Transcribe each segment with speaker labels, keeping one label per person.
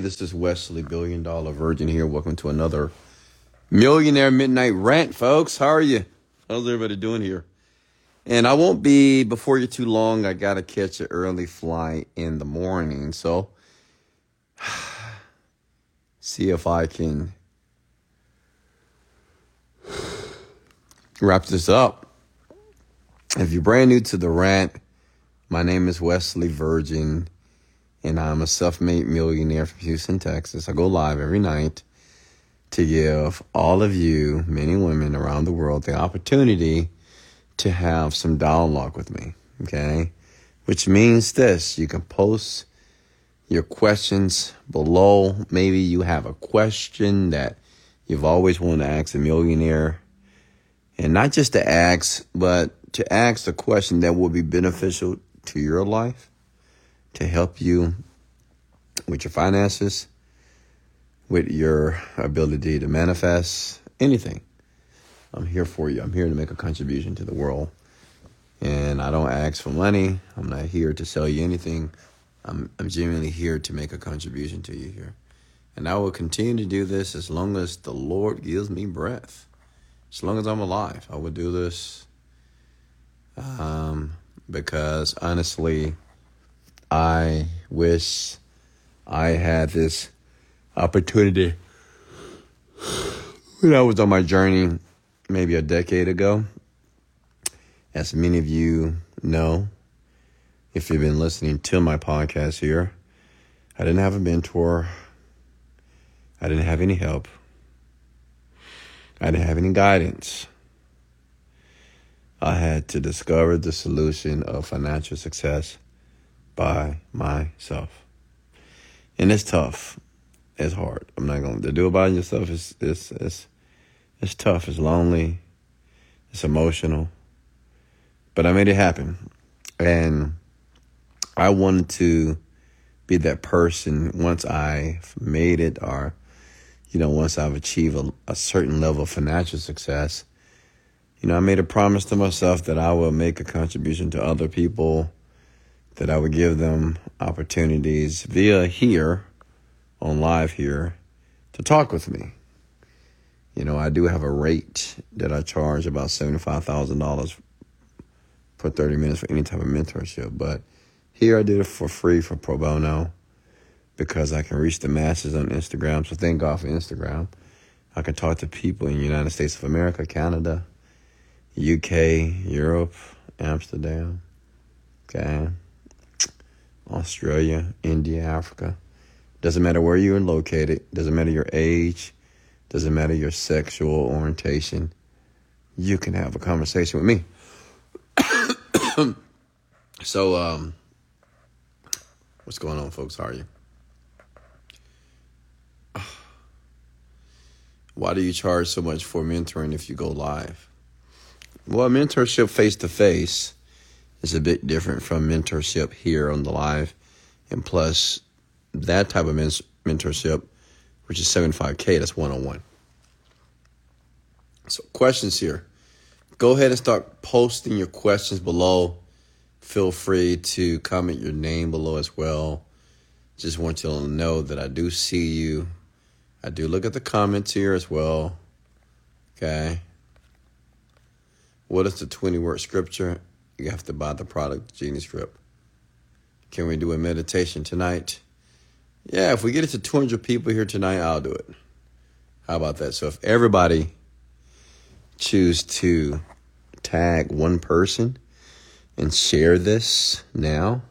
Speaker 1: This is Wesley, Billion Dollar Virgin here. Welcome to another Millionaire Midnight Rant, folks. How are you? How's everybody doing here? And I won't be before you too long. I got to catch an early flight in the morning. So, see if I can wrap this up. If you're brand new to the rant, my name is Wesley Virgin and I'm a self made millionaire from Houston, Texas. I go live every night to give all of you, men and women around the world, the opportunity to have some dialogue with me. Okay? Which means this you can post your questions below. Maybe you have a question that you've always wanted to ask a millionaire. And not just to ask, but to ask a question that will be beneficial to your life to help you with your finances, with your ability to manifest anything. I'm here for you. I'm here to make a contribution to the world. And I don't ask for money. I'm not here to sell you anything. I'm, I'm genuinely here to make a contribution to you here. And I will continue to do this as long as the Lord gives me breath. As long as I'm alive, I will do this. Um, because honestly, I wish I had this opportunity when I was on my journey maybe a decade ago. As many of you know, if you've been listening to my podcast here, I didn't have a mentor. I didn't have any help. I didn't have any guidance. I had to discover the solution of financial success by myself. And it's tough. It's hard. I'm not going to do it by yourself. It's, it's, it's, it's tough. It's lonely. It's emotional. But I made it happen. And I wanted to be that person once I made it or, you know, once I've achieved a, a certain level of financial success. You know, I made a promise to myself that I will make a contribution to other people that I would give them opportunities via here, on live here, to talk with me. You know, I do have a rate that I charge about $75,000 for 30 minutes for any type of mentorship. But here I did it for free for pro bono because I can reach the masses on Instagram. So thank God for Instagram. I can talk to people in the United States of America, Canada, UK, Europe, Amsterdam. Okay. Australia, India, Africa. Doesn't matter where you're located, doesn't matter your age, doesn't matter your sexual orientation. You can have a conversation with me. so, um, what's going on, folks? How are you? Why do you charge so much for mentoring if you go live? Well, mentorship face to face is a bit different from mentorship here on the live. And plus, that type of mentorship, which is 75K, that's one on one. So, questions here. Go ahead and start posting your questions below. Feel free to comment your name below as well. Just want you to know that I do see you. I do look at the comments here as well. Okay. What is the 20 word scripture? You have to buy the product, Genie Script. Can we do a meditation tonight? Yeah, if we get it to 200 people here tonight, I'll do it. How about that? So if everybody choose to tag one person and share this now,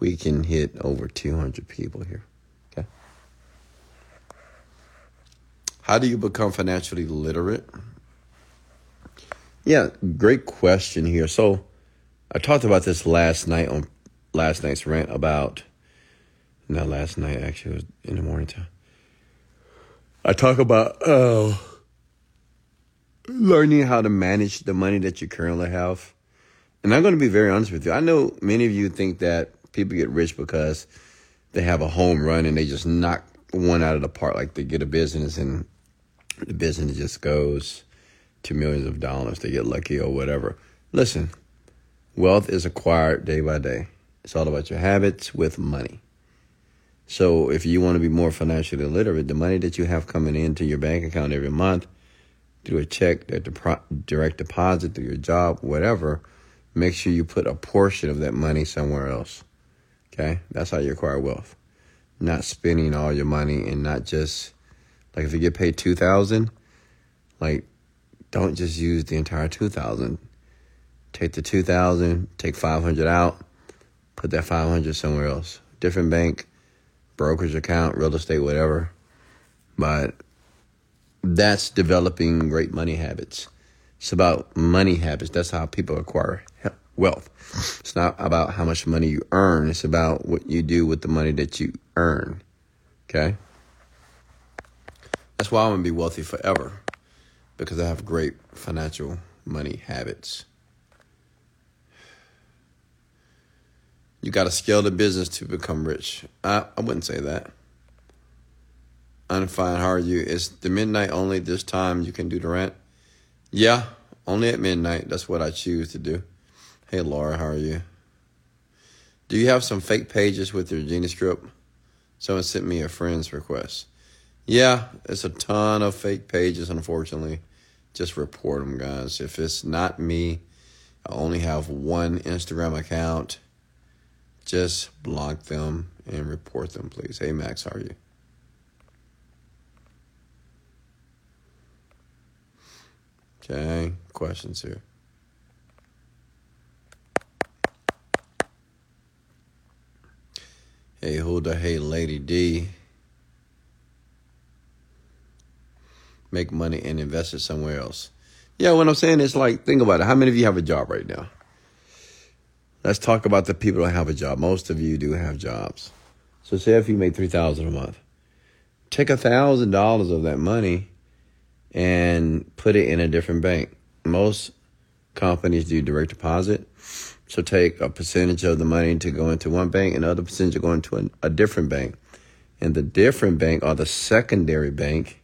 Speaker 1: we can hit over 200 people here. Okay. How do you become financially literate? Yeah, great question here. So I talked about this last night on last night's rant about not last night actually it was in the morning time. I talk about uh, learning how to manage the money that you currently have. And I'm going to be very honest with you. I know many of you think that people get rich because they have a home run and they just knock one out of the park, like they get a business and the business just goes to millions of dollars. They get lucky or whatever. Listen, wealth is acquired day by day. It's all about your habits with money. So if you want to be more financially literate, the money that you have coming into your bank account every month through a check, a direct deposit, through your job, whatever, make sure you put a portion of that money somewhere else. Okay? That's how you acquire wealth. Not spending all your money and not just like if you get paid 2000, like don't just use the entire 2000. Take the 2000, take 500 out, put that 500 somewhere else. Different bank, brokerage account, real estate, whatever. But that's developing great money habits. It's about money habits. That's how people acquire wealth. It's not about how much money you earn. It's about what you do with the money that you earn. Okay? That's why I'm going to be wealthy forever because I have great financial money habits. You got to scale the business to become rich. I, I wouldn't say that. Undefined how are you? It's the midnight only this time you can do the rent? Yeah, only at midnight. That's what I choose to do. Hey Laura, how are you? Do you have some fake pages with your Genie script? Someone sent me a friend's request. Yeah, it's a ton of fake pages, unfortunately. Just report them, guys. If it's not me, I only have one Instagram account. Just block them and report them, please. Hey, Max, how are you? Okay, questions here. Hey, Hulda. Hey, Lady D. Make money and invest it somewhere else. Yeah, what I'm saying is like, think about it. How many of you have a job right now? Let's talk about the people that have a job. Most of you do have jobs. So say if you make three thousand a month, take a thousand dollars of that money and put it in a different bank. Most companies do direct deposit. So take a percentage of the money to go into one bank and other percentage to go into a, a different bank. And the different bank or the secondary bank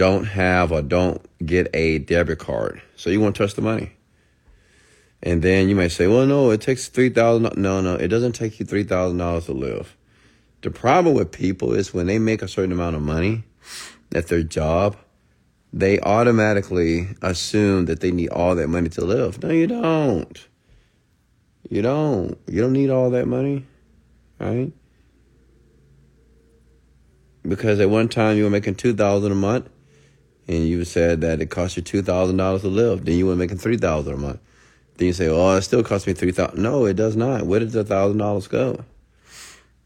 Speaker 1: don't have or don't get a debit card. So you won't touch the money. And then you might say, well, no, it takes $3,000. No, no, it doesn't take you $3,000 to live. The problem with people is when they make a certain amount of money at their job, they automatically assume that they need all that money to live. No, you don't. You don't. You don't need all that money, right? Because at one time you were making two thousand a month, and you said that it cost you two thousand dollars to live. Then you were making three thousand a month. Then you say, "Oh, it still cost me three thousand. No, it does not. Where does the thousand dollars go?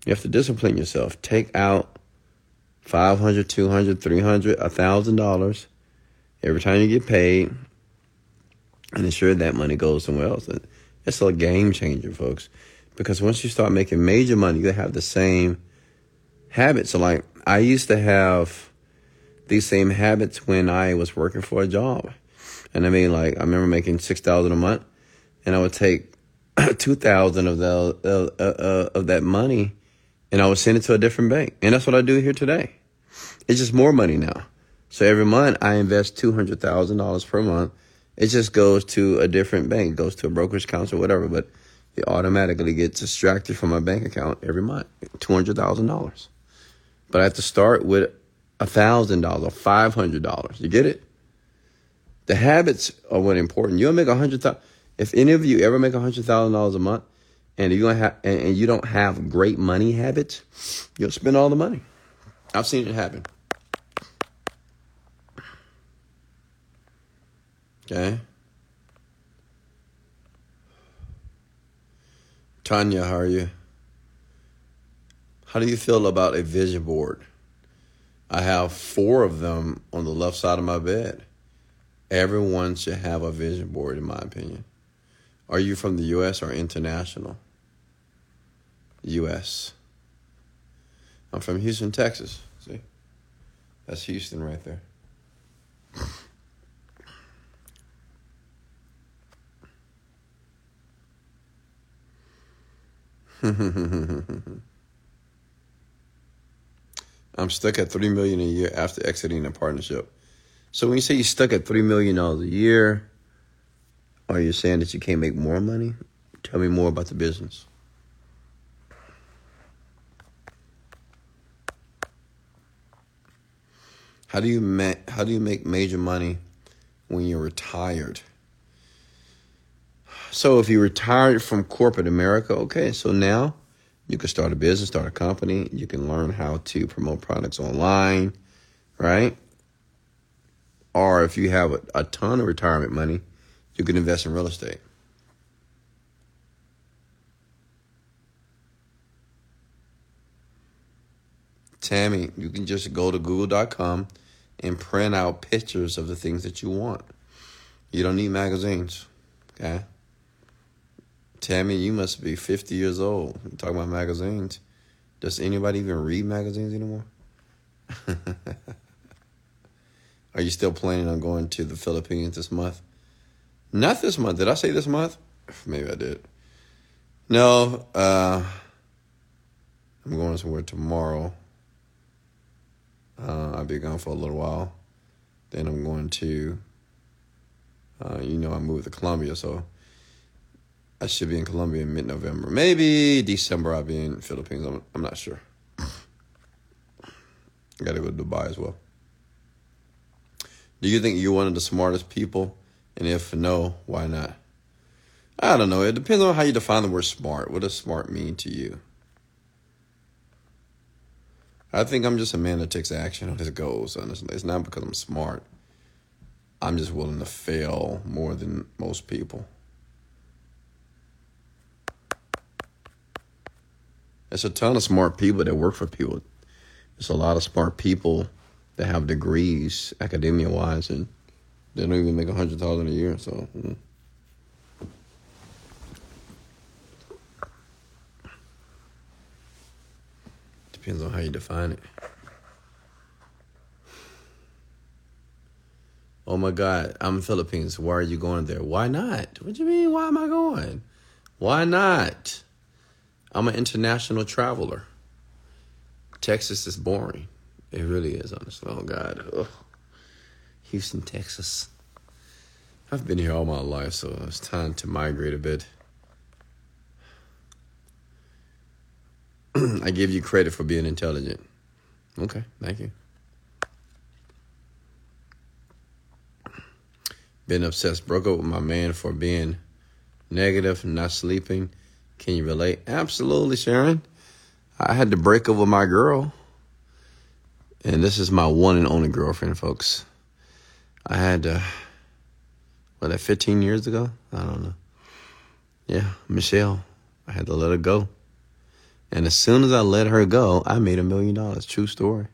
Speaker 1: You have to discipline yourself. Take out 500 200 300 $1,000 every time you get paid and ensure that money goes somewhere else. It's a game changer, folks. Because once you start making major money, you have the same habits. So, like, I used to have these same habits when I was working for a job. And I mean, like, I remember making 6000 a month, and I would take 2000 of, the, uh, uh, of that money and I would send it to a different bank. And that's what I do here today. It's just more money now. So every month I invest $200,000 per month. It just goes to a different bank, it goes to a brokerage account or whatever, but it automatically gets extracted from my bank account every month, $200,000. But I have to start with $1,000 or $500. You get it? The habits are what important. You'll make a hundred thousand. If any of you ever make a hundred thousand dollars a month, and you gonna have and, and you don't have great money habits, you'll spend all the money. I've seen it happen. Okay. Tanya, how are you? How do you feel about a vision board? I have four of them on the left side of my bed. Everyone should have a vision board, in my opinion. Are you from the U.S. or international? U.S. I'm from Houston, Texas. See? That's Houston right there. I'm stuck at three million a year after exiting a partnership. So when you say you're stuck at three million dollars a year, are you saying that you can't make more money? Tell me more about the business. How do you ma- how do you make major money when you're retired? So if you retired from corporate America, okay, so now you can start a business, start a company. You can learn how to promote products online, right? Or if you have a, a ton of retirement money, you can invest in real estate. Tammy, you can just go to google.com and print out pictures of the things that you want. You don't need magazines, okay? Tammy, you must be 50 years old. You're talking about magazines. Does anybody even read magazines anymore? Are you still planning on going to the Philippines this month? Not this month. Did I say this month? Maybe I did. No, uh, I'm going somewhere tomorrow. Uh, I'll be gone for a little while. Then I'm going to, uh, you know, I moved to Colombia, so I should be in Colombia in mid November. Maybe December I'll be in Philippines. I'm, I'm not sure. I got to go to Dubai as well. Do you think you're one of the smartest people? And if no, why not? I don't know. It depends on how you define the word smart. What does smart mean to you? I think I'm just a man that takes action on his goals, honestly. It's not because I'm smart. I'm just willing to fail more than most people. There's a ton of smart people that work for people. There's a lot of smart people that have degrees, academia wise, and they don't even make a hundred thousand a year. So. Mm. Depends on how you define it. Oh my God, I'm in Philippines. Why are you going there? Why not? What do you mean? Why am I going? Why not? I'm an international traveler. Texas is boring. It really is, honestly. Oh God, Ugh. Houston, Texas. I've been here all my life, so it's time to migrate a bit. I give you credit for being intelligent. Okay, thank you. Been obsessed. Broke up with my man for being negative, not sleeping. Can you relate? Absolutely, Sharon. I had to break up with my girl. And this is my one and only girlfriend, folks. I had to, what, that 15 years ago? I don't know. Yeah, Michelle. I had to let her go. And as soon as I let her go, I made a million dollars. True story.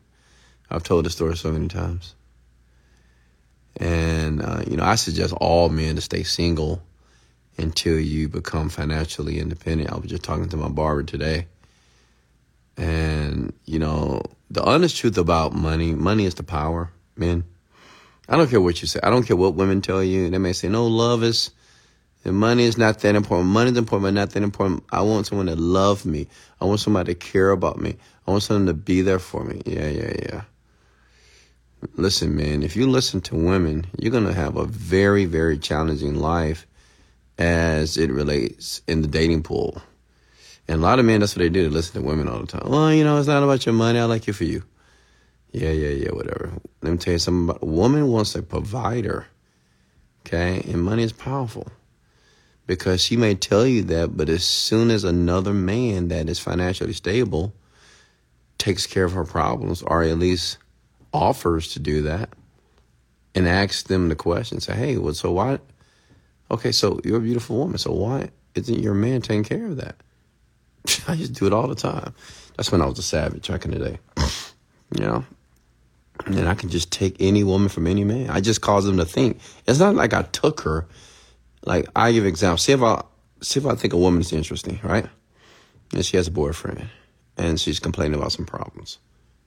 Speaker 1: I've told the story so many times. And, uh, you know, I suggest all men to stay single until you become financially independent. I was just talking to my barber today. And, you know, the honest truth about money, money is the power, man. I don't care what you say. I don't care what women tell you. They may say, no, love is and money is not that important. Money is important, but not that important. I want someone to love me. I want somebody to care about me. I want someone to be there for me. Yeah, yeah, yeah. Listen, man, if you listen to women, you're going to have a very, very challenging life as it relates in the dating pool. And a lot of men, that's what they do. They listen to women all the time. Well, you know, it's not about your money. I like you for you. Yeah, yeah, yeah, whatever. Let me tell you something about a woman wants a provider. Okay? And money is powerful because she may tell you that, but as soon as another man that is financially stable takes care of her problems, or at least offers to do that, and asks them the question, say, "Hey, well, so why? Okay, so you're a beautiful woman, so why isn't your man taking care of that?" I used to do it all the time. That's when I was a savage back in the day, you know. And I can just take any woman from any man. I just cause them to think. It's not like I took her like I give examples. See if I see if I think a woman's interesting, right? And she has a boyfriend, and she's complaining about some problems.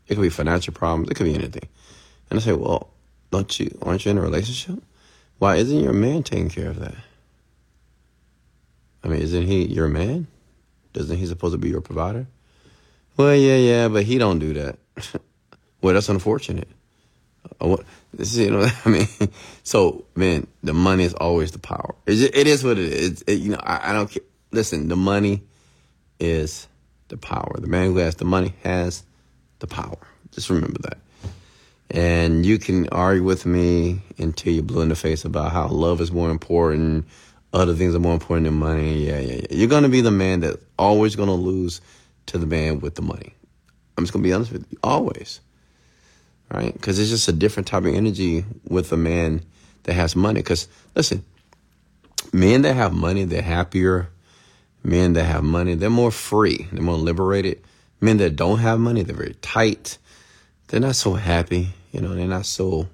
Speaker 1: It could be financial problems. It could be anything. And I say, well, don't you aren't you in a relationship? Why isn't your man taking care of that? I mean, isn't he your man? Doesn't he supposed to be your provider? Well, yeah, yeah, but he don't do that. well, that's unfortunate. Uh, what this you know I mean. So man, the money is always the power. It, just, it is what it is. It, you know I, I don't care. Listen, the money is the power. The man who has the money has the power. Just remember that. And you can argue with me until you're blue in the face about how love is more important, other things are more important than money. Yeah, yeah, yeah. You're gonna be the man that's always gonna lose to the man with the money. I'm just gonna be honest with you, always. Right? Because it's just a different type of energy with a man that has money. Because listen, men that have money, they're happier. Men that have money, they're more free. They're more liberated. Men that don't have money, they're very tight. They're not so happy. You know, they're not so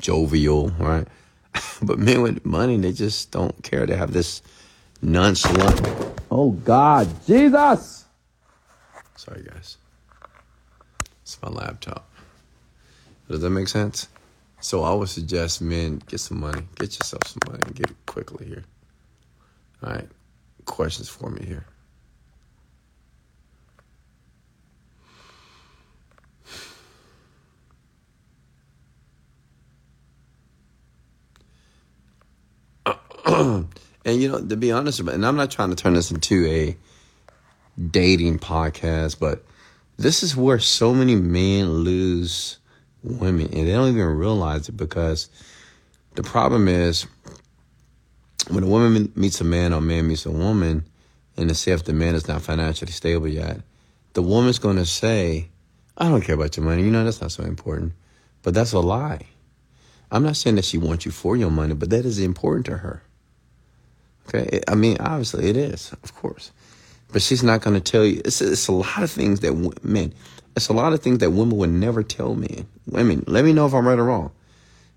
Speaker 1: jovial, right? but men with money, they just don't care. They have this nonchalant. Oh God, Jesus! Sorry, guys. It's my laptop. Does that make sense? So I would suggest men get some money, get yourself some money, and get it quickly here. All right, questions for me here. and you know, to be honest, and I'm not trying to turn this into a dating podcast, but this is where so many men lose women and they don't even realize it because the problem is when a woman meets a man or a man meets a woman and they say if the man is not financially stable yet, the woman's going to say, I don't care about your money. You know, that's not so important. But that's a lie. I'm not saying that she wants you for your money, but that is important to her. Okay. I mean, obviously it is, of course. But she's not going to tell you. It's, it's a lot of things that men, it's a lot of things that women would never tell men. Women, let me know if I'm right or wrong.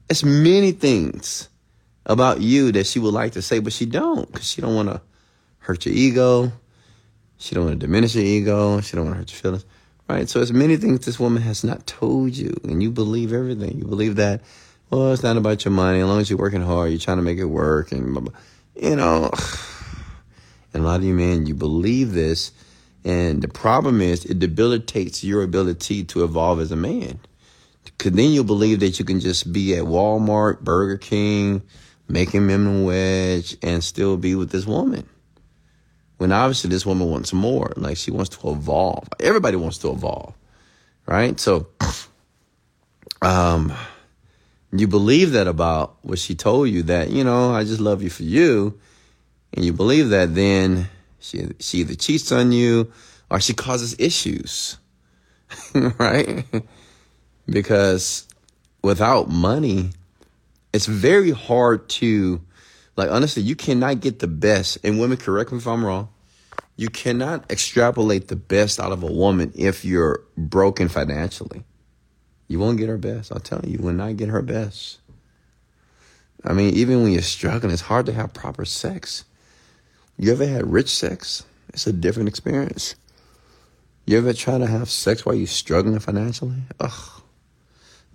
Speaker 1: It's many things about you that she would like to say, but she don't because she don't want to hurt your ego. She don't want to diminish your ego. She don't want to hurt your feelings. Right? So it's many things this woman has not told you, and you believe everything. You believe that, well, it's not about your money. As long as you're working hard, you're trying to make it work, and blah, blah. You know. And a lot of you men, you believe this, and the problem is it debilitates your ability to evolve as a man. Because then you'll believe that you can just be at Walmart, Burger King, making minimum wage, and still be with this woman. When obviously this woman wants more. Like she wants to evolve. Everybody wants to evolve. Right? So, um, you believe that about what she told you that, you know, I just love you for you and you believe that, then she, she either cheats on you or she causes issues, right? because without money, it's very hard to, like, honestly, you cannot get the best. And women, correct me if I'm wrong. You cannot extrapolate the best out of a woman if you're broken financially. You won't get her best. I'll tell you, you will not get her best. I mean, even when you're struggling, it's hard to have proper sex. You ever had rich sex? It's a different experience. You ever try to have sex while you're struggling financially? Ugh.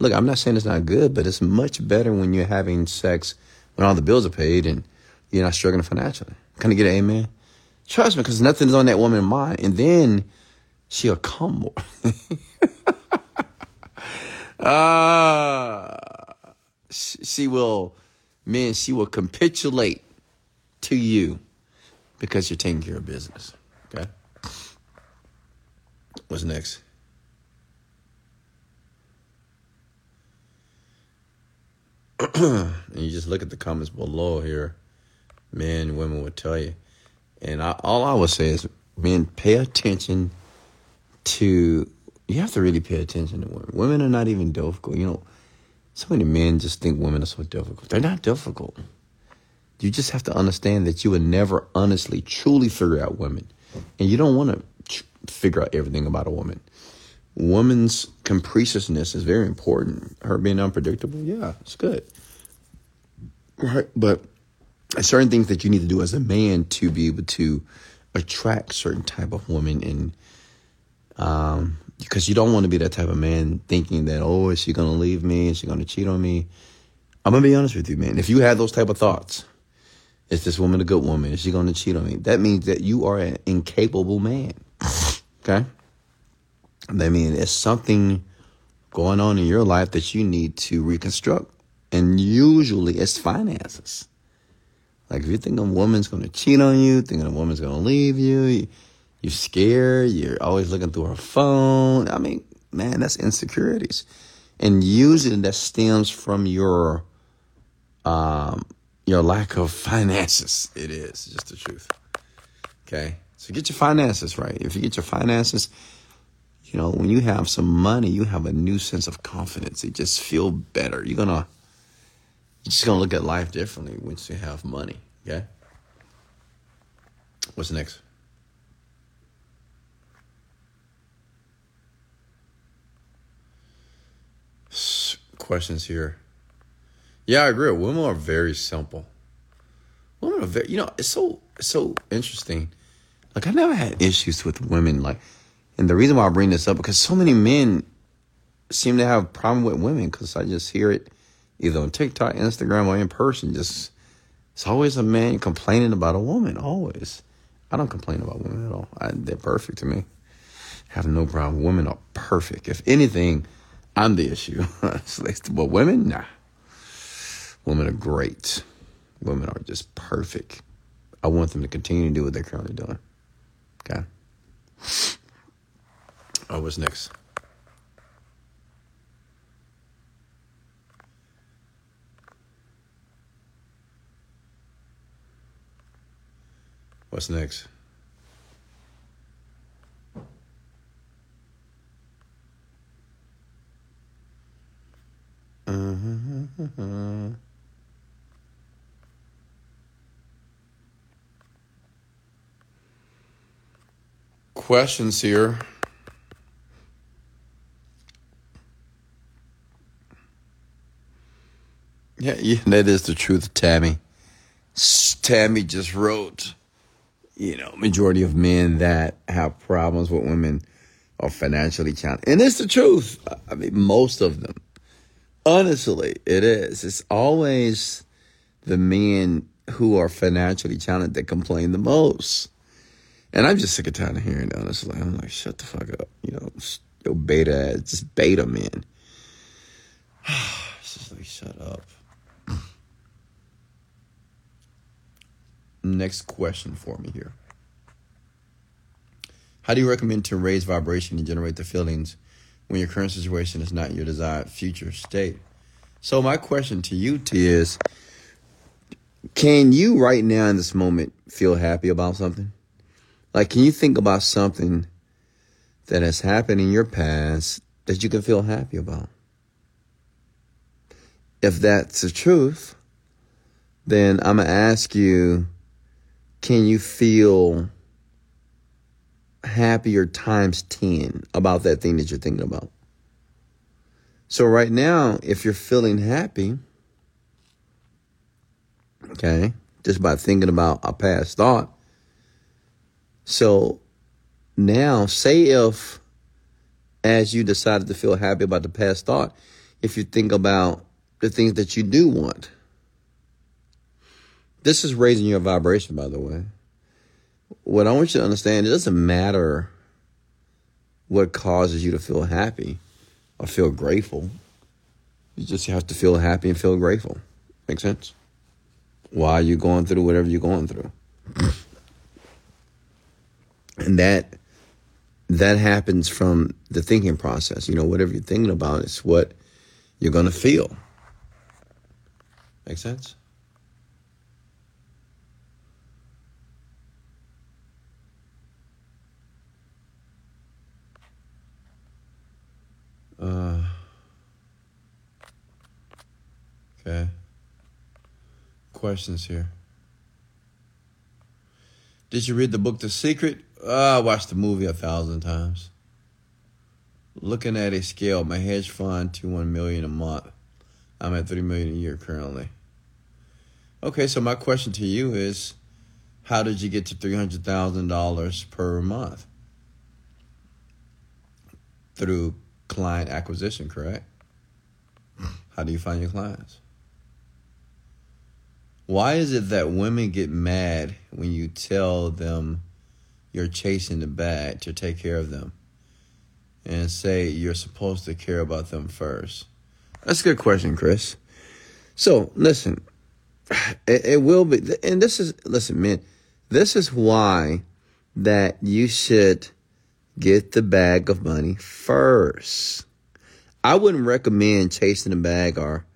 Speaker 1: Look, I'm not saying it's not good, but it's much better when you're having sex when all the bills are paid and you're not struggling financially. Can I get an amen? Trust me, because nothing's on that woman's mind. And then she'll come more. Ah, uh, she will, man, she will capitulate to you because you're taking care of business. Okay? What's next? and you just look at the comments below here, men and women will tell you. And I, all I would say is, men, pay attention to. You have to really pay attention to women. Women are not even difficult. You know, so many men just think women are so difficult. They're not difficult. You just have to understand that you would never honestly, truly figure out women. And you don't want to figure out everything about a woman. Woman's capriciousness is very important. Her being unpredictable, yeah, it's good. Right. But certain things that you need to do as a man to be able to attract certain type of woman and um because you don't want to be that type of man thinking that oh is she gonna leave me is she gonna cheat on me i'm gonna be honest with you man if you had those type of thoughts is this woman a good woman? Is she going to cheat on me? That means that you are an incapable man. Okay? That means there's something going on in your life that you need to reconstruct. And usually it's finances. Like if you think a woman's going to cheat on you, thinking a woman's going to leave you, you are scared, you're always looking through her phone. I mean, man, that's insecurities. and usually that stems from your um, your lack of finances. It is just the truth. Okay, so get your finances right. If you get your finances, you know when you have some money, you have a new sense of confidence. You just feel better. You're gonna you're just gonna look at life differently once you have money. Okay. What's next? Questions here. Yeah, I agree. Women are very simple. Women are very, you know, it's so it's so interesting. Like I never had issues with women. Like, and the reason why I bring this up because so many men seem to have a problem with women because I just hear it either on TikTok, Instagram, or in person. Just it's always a man complaining about a woman. Always. I don't complain about women at all. I, they're perfect to me. Have no problem. Women are perfect. If anything, I'm the issue. but women, nah. Women are great. Women are just perfect. I want them to continue to do what they're currently doing. Okay. Oh, what's next? What's next? Uh-huh. Questions here. Yeah, yeah, that is the truth, Tammy. Tammy just wrote you know, majority of men that have problems with women are financially challenged. And it's the truth. I mean, most of them. Honestly, it is. It's always the men who are financially challenged that complain the most. And I'm just sick of tired of hearing it, honestly. I'm like, shut the fuck up. You know, yo, beta, just beta men. it's just like, shut up. Next question for me here. How do you recommend to raise vibration and generate the feelings when your current situation is not your desired future state? So my question to you T is can you right now in this moment feel happy about something? Like can you think about something that has happened in your past that you can feel happy about? If that's the truth, then I'm going to ask you can you feel happier times 10 about that thing that you're thinking about? So, right now, if you're feeling happy, okay, just by thinking about a past thought, so now, say if as you decided to feel happy about the past thought, if you think about the things that you do want, this is raising your vibration, by the way. What I want you to understand, it doesn't matter what causes you to feel happy or feel grateful. You just have to feel happy and feel grateful. Make sense? Why are you going through whatever you're going through? and that that happens from the thinking process. You know, whatever you're thinking about is what you're gonna feel. Make sense? Uh, okay. Questions here. Did you read the book The Secret? Uh, I watched the movie a thousand times. Looking at a scale, my hedge fund to one million a month. I'm at three million a year currently. Okay, so my question to you is, how did you get to three hundred thousand dollars per month? Through client acquisition, correct? How do you find your clients? Why is it that women get mad when you tell them you're chasing the bag to take care of them and say you're supposed to care about them first? That's a good question, Chris. So, listen, it, it will be, and this is, listen, man, this is why that you should Get the bag of money first. I wouldn't recommend chasing a bag or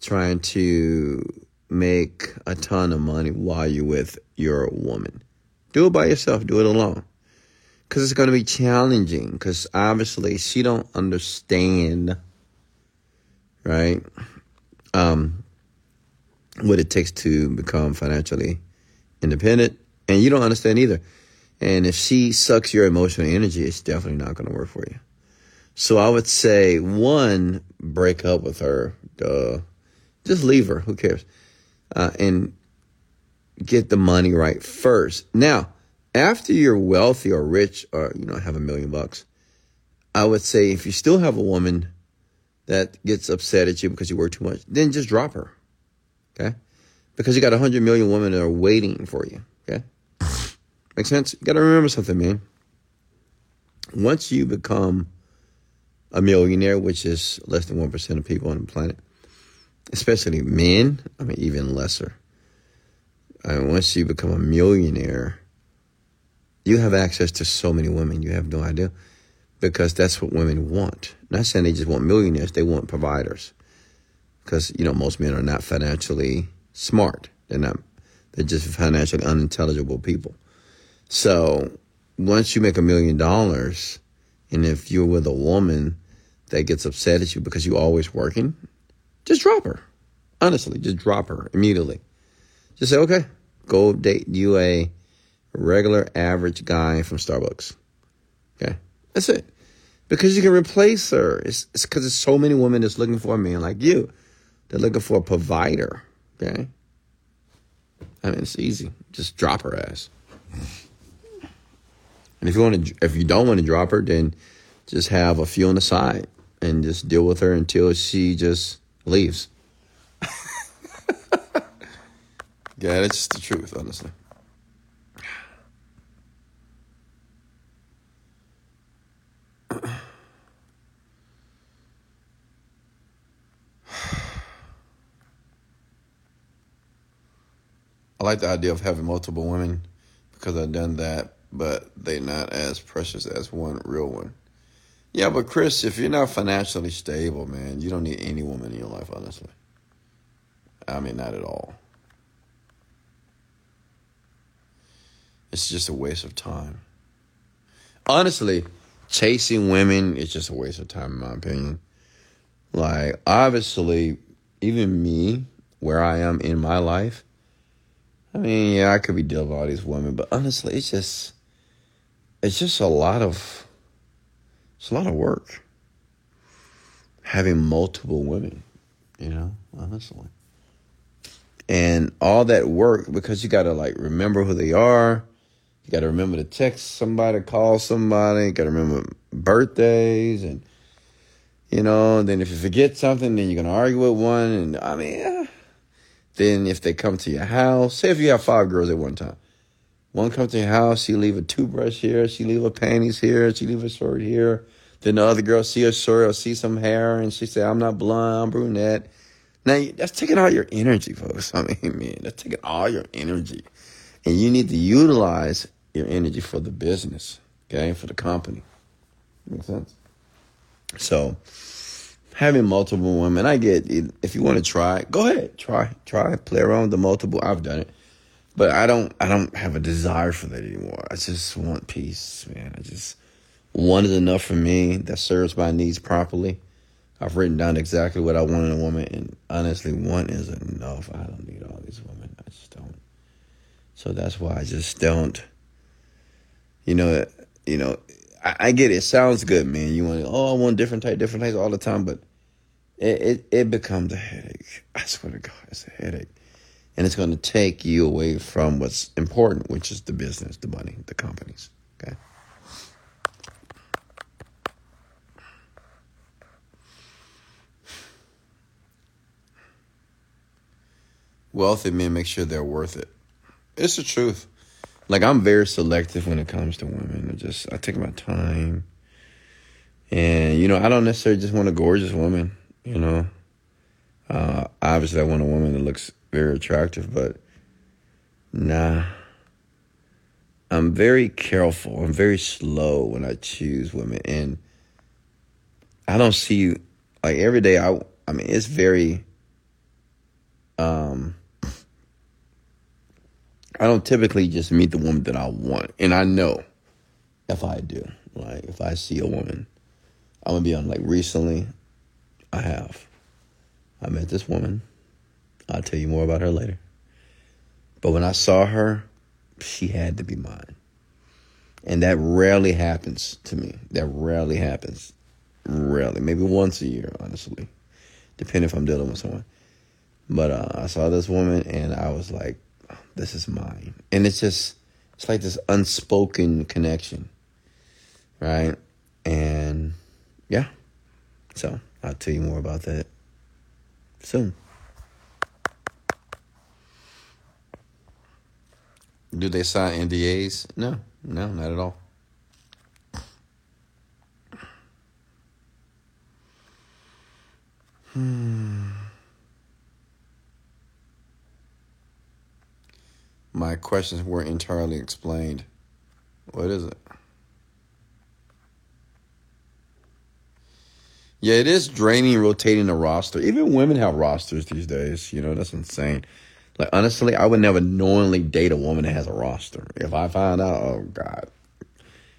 Speaker 1: trying to make a ton of money while you're with your woman. Do it by yourself. Do it alone. Cause it's going to be challenging. Cause obviously she don't understand, right? Um, what it takes to become financially independent. And you don't understand either. And if she sucks your emotional energy, it's definitely not going to work for you. So I would say one, break up with her. Duh. Just leave her. Who cares? Uh, and get the money right first. Now, after you're wealthy or rich or, you know, have a million bucks, I would say if you still have a woman that gets upset at you because you work too much, then just drop her. Okay? Because you got a hundred million women that are waiting for you. Make sense? You got to remember something, man. Once you become a millionaire, which is less than 1% of people on the planet, especially men, I mean, even lesser. I mean, once you become a millionaire, you have access to so many women, you have no idea. Because that's what women want. Not saying they just want millionaires, they want providers. Because, you know, most men are not financially smart. They're not, they're just financially unintelligible people. So once you make a million dollars, and if you're with a woman that gets upset at you because you're always working, just drop her. Honestly, just drop her immediately. Just say, okay, go date you a regular average guy from Starbucks. Okay, that's it. Because you can replace her. It's because there's so many women that's looking for a man like you. They're looking for a provider. Okay. I mean, it's easy. Just drop her ass. And if you want to, if you don't want to drop her, then just have a few on the side and just deal with her until she just leaves. yeah, that's just the truth, honestly. I like the idea of having multiple women because I've done that, but they're not as precious as one real one. Yeah, but Chris, if you're not financially stable, man, you don't need any woman in your life, honestly. I mean, not at all. It's just a waste of time. Honestly, chasing women is just a waste of time, in my opinion. Like, obviously, even me, where I am in my life, I mean, yeah, I could be dealing with all these women, but honestly, it's just, it's just a lot of, it's a lot of work. Having multiple women, you know, honestly. And all that work, because you got to like remember who they are. You got to remember to text somebody, call somebody. You got to remember birthdays and, you know, and then if you forget something, then you're to argue with one. And I mean, yeah then if they come to your house, say if you have five girls at one time, one comes to your house, she leave a toothbrush here, she leave her panties here, she leave a shirt here. Then the other girl see a shirt or see some hair, and she say, "I'm not blonde, I'm brunette." Now that's taking all your energy, folks. I mean, man, that's taking all your energy, and you need to utilize your energy for the business, okay, for the company. Make sense? So having multiple women, I get if you want to try, go ahead, try, try, play around with the multiple. I've done it, but I don't, I don't have a desire for that anymore. I just want peace, man. I just one is enough for me that serves my needs properly. I've written down exactly what I want in a woman, and honestly, one is enough. I don't need all these women. I just don't. So that's why I just don't. You know, you know, I, I get it. it. Sounds good, man. You want, oh, I want different type, different types all the time, but it, it, it becomes a headache. I swear to God, it's a headache. And it's going to take you away from what's important, which is the business, the money, the companies. Okay. Wealthy men make sure they're worth it. It's the truth like I'm very selective when it comes to women. I just I take my time, and you know I don't necessarily just want a gorgeous woman. You know, uh, obviously I want a woman that looks very attractive, but nah. I'm very careful. I'm very slow when I choose women, and I don't see like every day. I I mean, it's very. Um, I don't typically just meet the woman that I want, and I know if I do, like if I see a woman, I'm gonna be on like recently. I have. I met this woman. I'll tell you more about her later. But when I saw her, she had to be mine. And that rarely happens to me. That rarely happens. Rarely. Maybe once a year, honestly. Depending if I'm dealing with someone. But uh, I saw this woman and I was like, this is mine. And it's just, it's like this unspoken connection. Right? And yeah. So I'll tell you more about that soon. Do they sign NDAs? No, no, not at all. Hmm. My questions weren't entirely explained. What is it? Yeah, it is draining rotating the roster. Even women have rosters these days. You know, that's insane. Like honestly, I would never knowingly date a woman that has a roster. If I find out, oh god,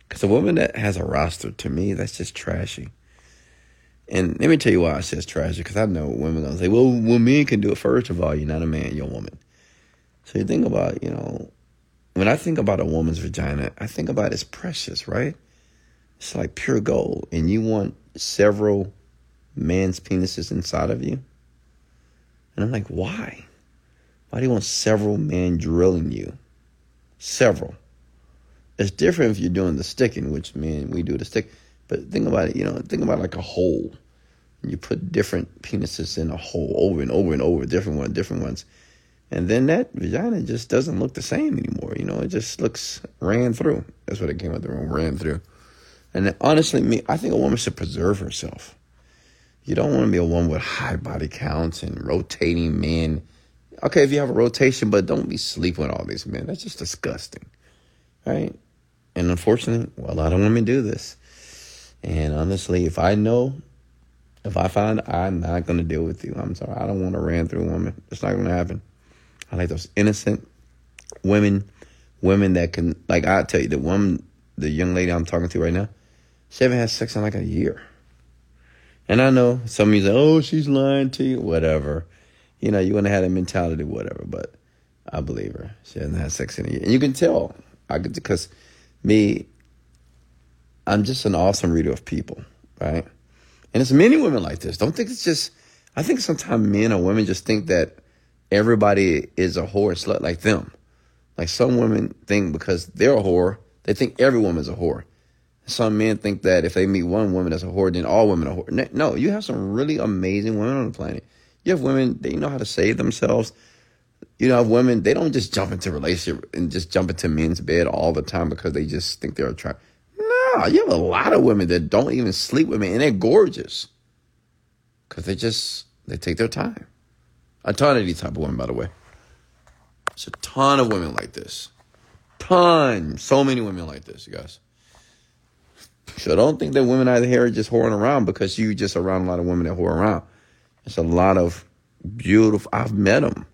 Speaker 1: because a woman that has a roster to me, that's just trashy. And let me tell you why I say it's trashy. Because I know women gonna say, "Well, well, men can do it." First of all, you're not a man, you're a woman. So you think about, you know, when I think about a woman's vagina, I think about it's precious, right? It's like pure gold, and you want several man's penises inside of you. And I'm like, why? Why do you want several men drilling you? Several. It's different if you're doing the sticking, which men we do the stick. But think about it, you know, think about like a hole. You put different penises in a hole over and over and over, different ones, different ones. And then that vagina just doesn't look the same anymore. You know, it just looks ran through. That's what it came out the room, ran through. And honestly, me, I think a woman should preserve herself. You don't want to be a woman with high body counts and rotating men Okay, if you have a rotation, but don't be sleeping with all these men. That's just disgusting. Right? And unfortunately, well, a lot of women do this. And honestly, if I know, if I find I'm not going to deal with you, I'm sorry. I don't want to ran through a woman. It's not going to happen. I like those innocent women, women that can, like I tell you, the woman, the young lady I'm talking to right now, she haven't had sex in like a year. And I know some of you say, oh, she's lying to you, whatever you know, you to have had a mentality, whatever. But I believe her. She hasn't had sex in a year, and you can tell. I could because me, I'm just an awesome reader of people, right? And it's many women like this. Don't think it's just. I think sometimes men or women just think that everybody is a whore and slut like them. Like some women think because they're a whore, they think every woman's a whore. Some men think that if they meet one woman that's a whore, then all women are whore. No, you have some really amazing women on the planet. You have women, they know how to save themselves. You know, women, they don't just jump into relationship and just jump into men's bed all the time because they just think they're attractive. No, you have a lot of women that don't even sleep with men and they're gorgeous because they just, they take their time. A ton of these type of women, by the way. There's a ton of women like this. Ton. So many women like this, you guys. So don't think that women out here are just whoring around because you just around a lot of women that whore around. There's a lot of beautiful, I've met them.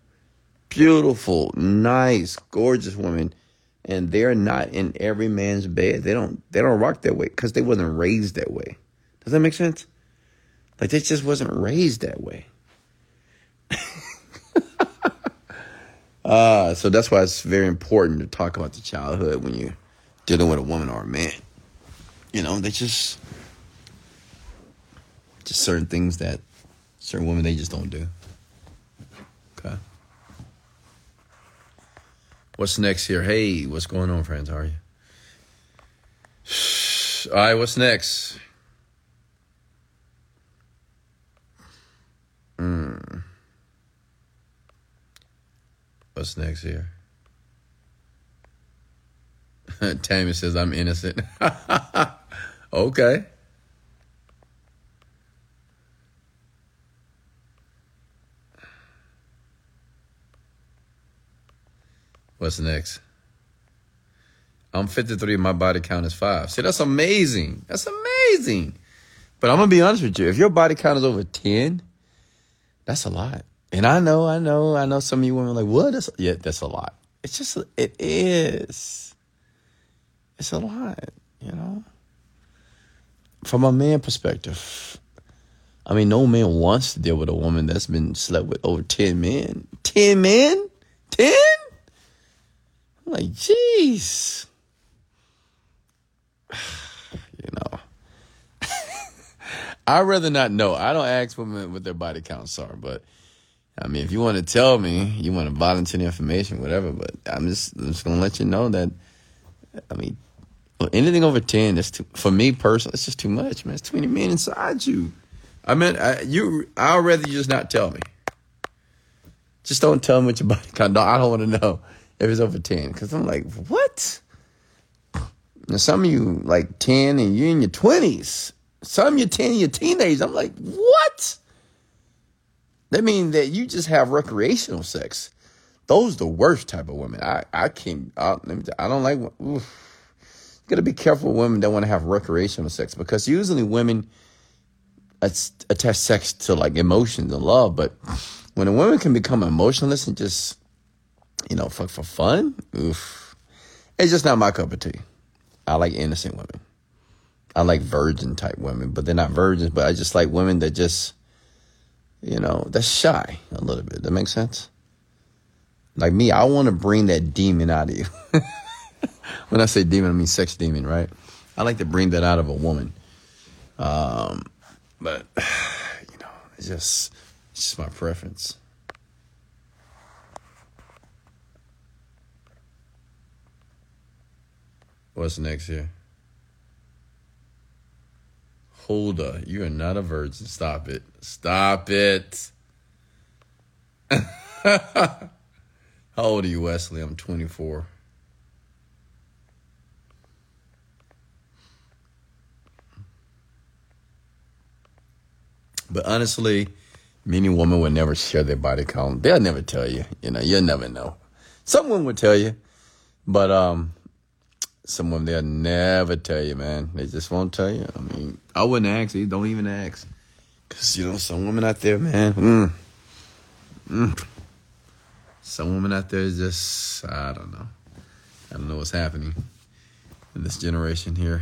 Speaker 1: Beautiful, nice, gorgeous women. And they're not in every man's bed. They don't they don't rock that way because they wasn't raised that way. Does that make sense? Like they just wasn't raised that way. uh, so that's why it's very important to talk about the childhood when you're dealing with a woman or a man. You know, they just just certain things that certain women they just don't do. Okay. What's next here? Hey, what's going on, friends? How are you? All right, what's next? Hmm. What's next here? Tammy says I'm innocent. okay. What's next? I'm 53. My body count is five. See, that's amazing. That's amazing. But I'm gonna be honest with you. If your body count is over ten, that's a lot. And I know, I know, I know. Some of you women like, what? That's, yeah, that's a lot. It's just, it is. It's a lot, you know. From a man perspective, I mean, no man wants to deal with a woman that's been slept with over ten men. Ten men? Ten? I'm like, jeez. you know. I'd rather not know. I don't ask women what their body counts are, but I mean, if you want to tell me, you want to volunteer the information, whatever. But I'm just, I'm just gonna let you know that. I mean, anything over ten, that's too, for me personally. It's just too much, man. It's too many men inside you. I mean, I, you. I'd rather you just not tell me. Just don't tell me what your body count. I don't want to know if it's over ten, because I'm like, what? Now, some of you like ten, and you're in your twenties. Some you're 10 you're teenagers. I'm like, what? That means that you just have recreational sex. Those the worst type of women. I, I can't, I, I don't like, oof. gotta be careful women that want to have recreational sex because usually women attach sex to like emotions and love. But when a woman can become emotionless and just, you know, fuck for fun, oof, it's just not my cup of tea. I like innocent women. I like virgin type women, but they're not virgins. But I just like women that just, you know, that's shy a little bit. That makes sense. Like me, I want to bring that demon out of you. when I say demon, I mean sex demon, right? I like to bring that out of a woman. Um, but you know, it's just it's just my preference. What's next here? Holda, you are not a virgin. Stop it. Stop it. How old are you, Wesley? I'm 24. But honestly, many women would never share their body count. They'll never tell you. You know, you'll never know. Some women would tell you, but um, some women they'll never tell you, man. They just won't tell you. I mean, I wouldn't ask. You don't even ask, cause you know some women out there, man. Mm, mm, some women out there just I don't know. I don't know what's happening in this generation here.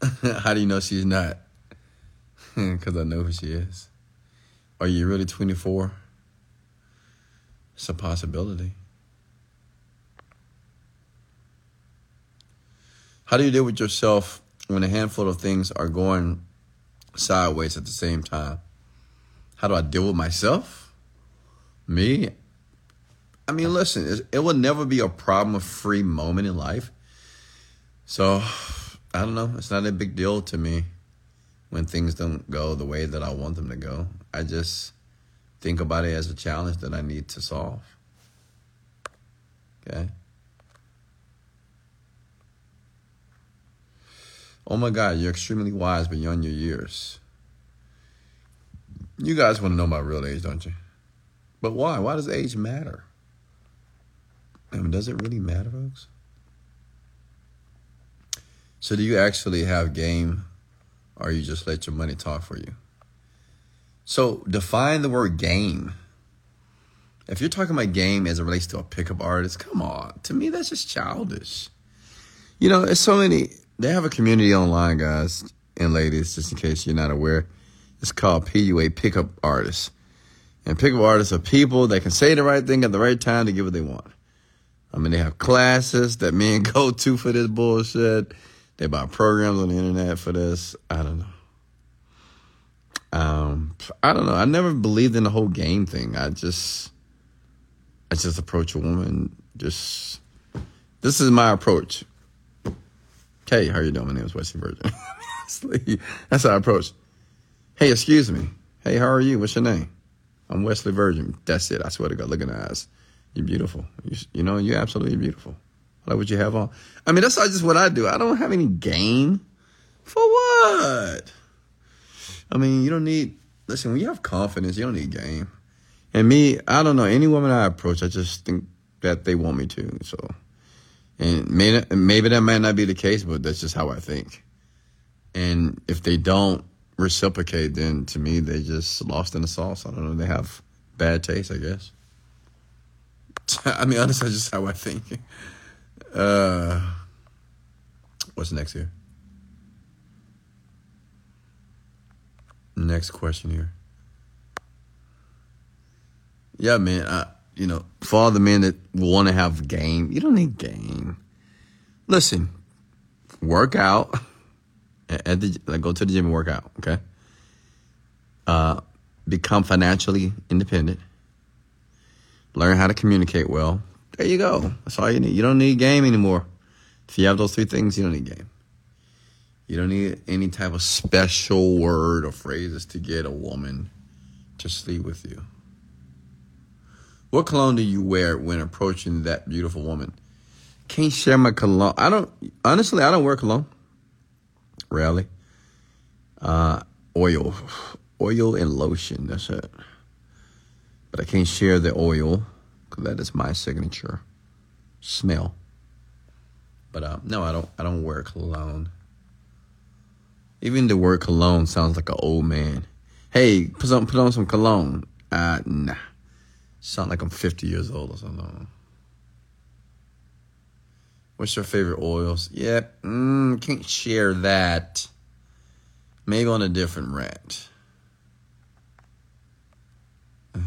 Speaker 1: How do you know she's not? Because I know who she is. Are you really 24? It's a possibility. How do you deal with yourself when a handful of things are going sideways at the same time? How do I deal with myself? Me? I mean, listen, it will never be a problem free moment in life. So, I don't know. It's not a big deal to me when things don't go the way that I want them to go. I just think about it as a challenge that I need to solve. Okay? Oh my God, you're extremely wise beyond your years. You guys want to know my real age, don't you? But why? Why does age matter? I mean, does it really matter, folks? So, do you actually have game or you just let your money talk for you? So, define the word game. If you're talking about game as it relates to a pickup artist, come on. To me, that's just childish. You know, there's so many they have a community online, guys and ladies, just in case you're not aware. It's called PUA Pickup Artists. And pickup artists are people that can say the right thing at the right time to get what they want. I mean, they have classes that men go to for this bullshit. They buy programs on the internet for this. I don't know. Um, I don't know. I never believed in the whole game thing. I just, I just approach a woman. Just, this is my approach. Hey, how you doing? My name is Wesley Virgin. That's how I approach. Hey, excuse me. Hey, how are you? What's your name? I'm Wesley Virgin. That's it. I swear to God. Look in the eyes. You're beautiful. You, you know, you're absolutely beautiful. I like what you have on. I mean, that's just what I do. I don't have any game. For what? I mean, you don't need, listen, when you have confidence, you don't need game. And me, I don't know, any woman I approach, I just think that they want me to. So and maybe, maybe that might not be the case, but that's just how I think. And if they don't reciprocate, then to me, they just lost in the sauce. I don't know. They have bad taste, I guess. I mean, honestly, that's just how I think. Uh, what's next here? Next question here. Yeah, man. I, you know, for all the men that want to have game, you don't need game. Listen, work out at the like go to the gym and work out. Okay. Uh, become financially independent. Learn how to communicate well. There you go. That's all you need. You don't need game anymore. If you have those three things, you don't need game. You don't need any type of special word or phrases to get a woman to sleep with you. What cologne do you wear when approaching that beautiful woman? Can't share my cologne. I don't, honestly, I don't wear cologne. Rarely. Uh, oil. Oil and lotion. That's it. But I can't share the oil because that is my signature smell. But uh, no, I don't. I don't wear cologne. Even the word cologne sounds like an old man. Hey, put on put on some cologne. Uh, nah. Sound like I'm 50 years old or something. What's your favorite oils? Yep, yeah, mm, can't share that. Maybe on a different rant.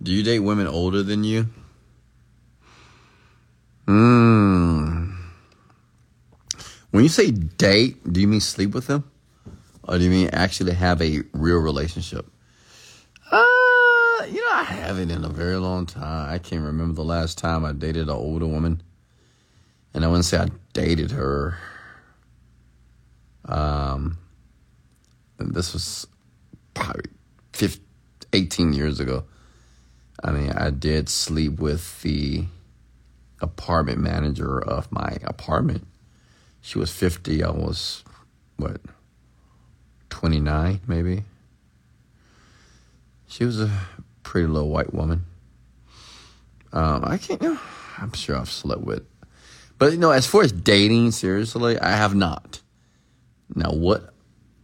Speaker 1: Do you date women older than you? Hmm. When you say date, do you mean sleep with them? Or do you mean actually have a real relationship? You know, I haven't in a very long time. I can't remember the last time I dated an older woman. And I wouldn't say I dated her. Um, this was probably 15, 18 years ago. I mean, I did sleep with the apartment manager of my apartment. She was 50. I was, what, 29 maybe? She was a pretty little white woman. Um, I can't, you know, I'm sure I've slept with. But, you know, as far as dating, seriously, I have not. Now, what?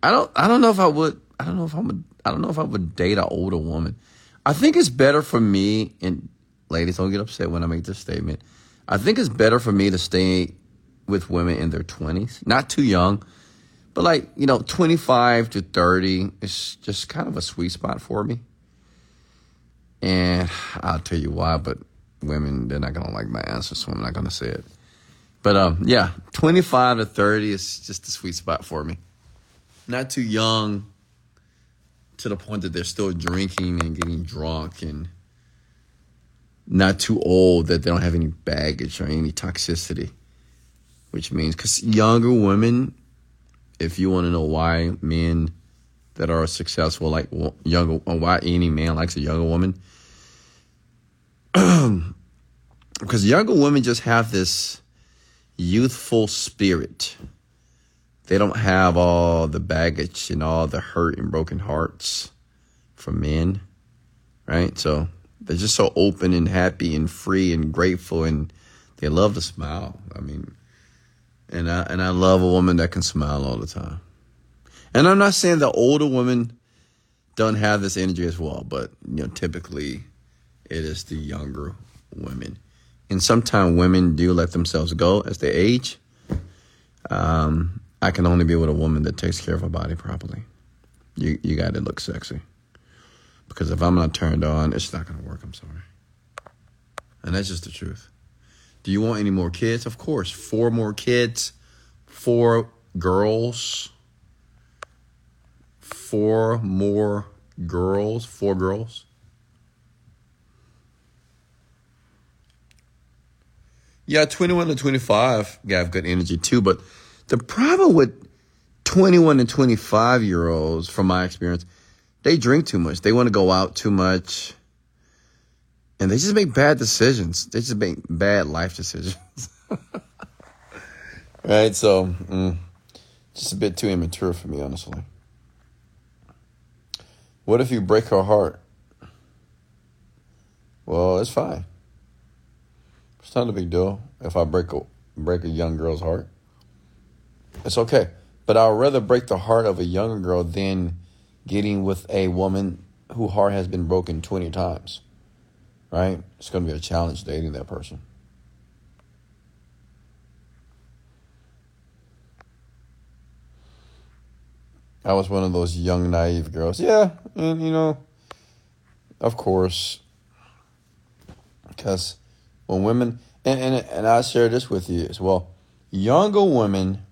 Speaker 1: I don't, I don't know if I would, I don't know if I'm a, I don't know if I would date an older woman. I think it's better for me, and ladies, don't get upset when I make this statement. I think it's better for me to stay with women in their 20s, not too young, but like, you know, 25 to 30 is just kind of a sweet spot for me. And I'll tell you why, but women, they're not going to like my answer, so I'm not going to say it. But um, yeah, 25 to 30 is just a sweet spot for me. Not too young, to the point that they're still drinking and getting drunk and not too old that they don't have any baggage or any toxicity. Which means, because younger women, if you want to know why men that are successful, like younger, why any man likes a younger woman, because younger women just have this youthful spirit they don't have all the baggage and all the hurt and broken hearts from men, right? So they're just so open and happy and free and grateful and they love to smile. I mean, and I and I love a woman that can smile all the time. And I'm not saying the older women don't have this energy as well, but you know, typically it is the younger women. And sometimes women do let themselves go as they age. Um, I can only be with a woman that takes care of her body properly. You you got to look sexy. Because if I'm not turned on, it's not going to work. I'm sorry. And that's just the truth. Do you want any more kids? Of course. Four more kids, four girls, four more girls, four girls. Yeah, 21 to 25 have good energy too, but the problem with 21 and 25 year olds, from my experience, they drink too much. They want to go out too much. And they just make bad decisions. They just make bad life decisions. right? So, mm, just a bit too immature for me, honestly. What if you break her heart? Well, it's fine. It's not a big deal if I break a break a young girl's heart. It's okay. But I'd rather break the heart of a younger girl than getting with a woman whose heart has been broken 20 times. Right? It's going to be a challenge dating that person. I was one of those young, naive girls. Yeah, and you know, of course, because when women, and, and, and I'll share this with you as well, younger women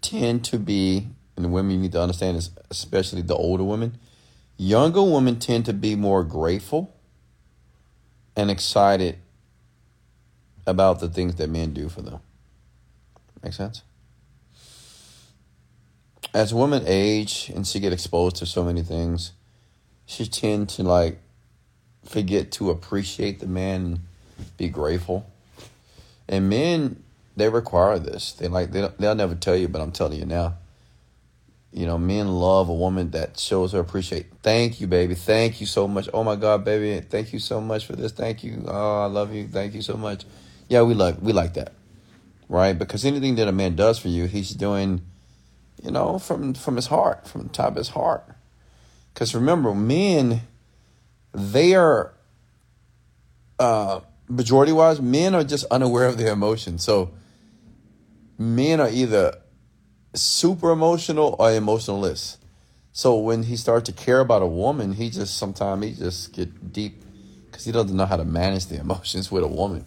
Speaker 1: tend to be, and the women you need to understand is especially the older women, younger women tend to be more grateful and excited about the things that men do for them. Make sense? As women age and she get exposed to so many things, she tend to like forget to appreciate the man, and be grateful. And men they require this. They like they they'll never tell you, but I'm telling you now. You know, men love a woman that shows her appreciate. Thank you, baby. Thank you so much. Oh my God, baby. Thank you so much for this. Thank you. Oh, I love you. Thank you so much. Yeah, we like we like that, right? Because anything that a man does for you, he's doing, you know, from from his heart, from the top of his heart. Because remember, men, they are, uh, majority wise, men are just unaware of their emotions. So men are either super emotional or emotionless. So when he starts to care about a woman, he just sometimes he just get deep because he doesn't know how to manage the emotions with a woman.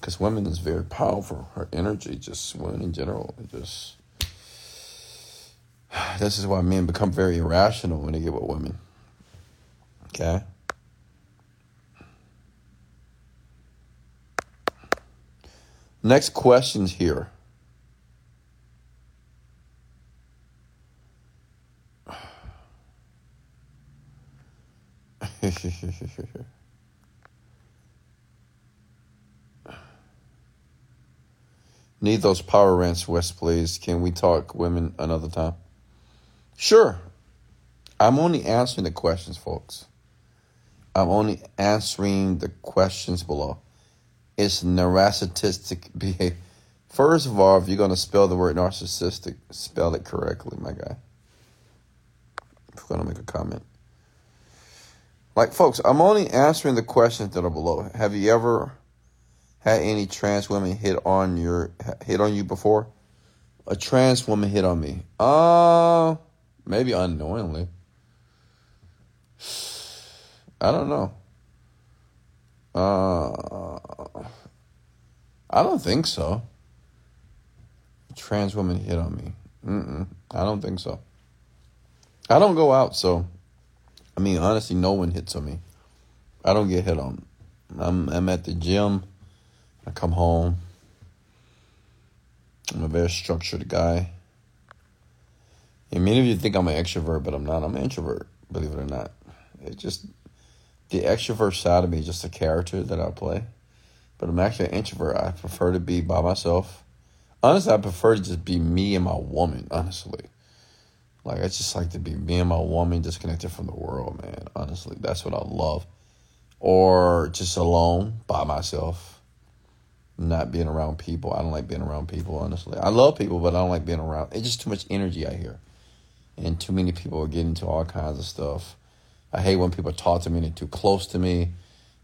Speaker 1: Because women is very powerful. Her energy, just women in general, just this is why men become very irrational when they get with women. Okay. Next questions here. Need those power rants, Wes, please. Can we talk women another time? Sure. I'm only answering the questions, folks. I'm only answering the questions below. It's narcissistic behavior. First of all, if you're going to spell the word narcissistic, spell it correctly, my guy. If you're going to make a comment. Like, folks, I'm only answering the questions that are below. Have you ever had any trans women hit on your hit on you before? A trans woman hit on me. Uh maybe unknowingly. I don't know. Uh I don't think so. Trans woman hit on me. Mm-mm. I don't think so. I don't go out, so I mean, honestly, no one hits on me. I don't get hit on. I'm I'm at the gym. I come home. I'm a very structured guy. And many of you think I'm an extrovert, but I'm not. I'm an introvert, believe it or not. It just the extrovert side of me is just a character that I play. But I'm actually an introvert. I prefer to be by myself. Honestly, I prefer to just be me and my woman, honestly. Like I just like to be me and my woman disconnected from the world, man. Honestly, that's what I love. Or just alone by myself, not being around people. I don't like being around people. Honestly, I love people, but I don't like being around. It's just too much energy out here, and too many people are getting into all kinds of stuff. I hate when people talk to me and they're too close to me.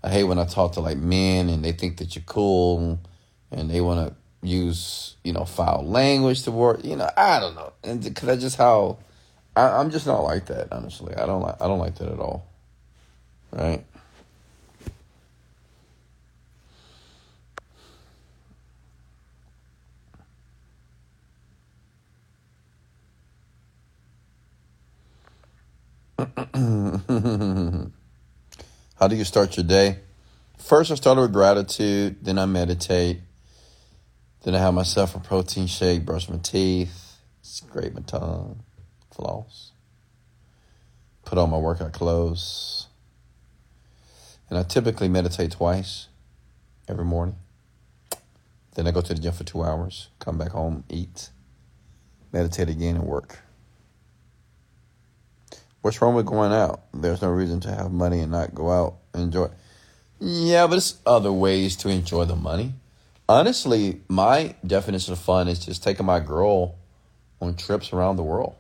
Speaker 1: I hate when I talk to like men and they think that you're cool and they want to use you know foul language to work. You know, I don't know, and because that's just how I, am just not like that, honestly. I don't like I don't like that at all. Right? How do you start your day? First, I start with gratitude. Then I meditate. Then I have myself a protein shake, brush my teeth, scrape my tongue floss, put on my workout clothes, and I typically meditate twice every morning. Then I go to the gym for two hours, come back home, eat, meditate again, and work. What's wrong with going out? There's no reason to have money and not go out and enjoy. Yeah, but it's other ways to enjoy the money. Honestly, my definition of fun is just taking my girl on trips around the world.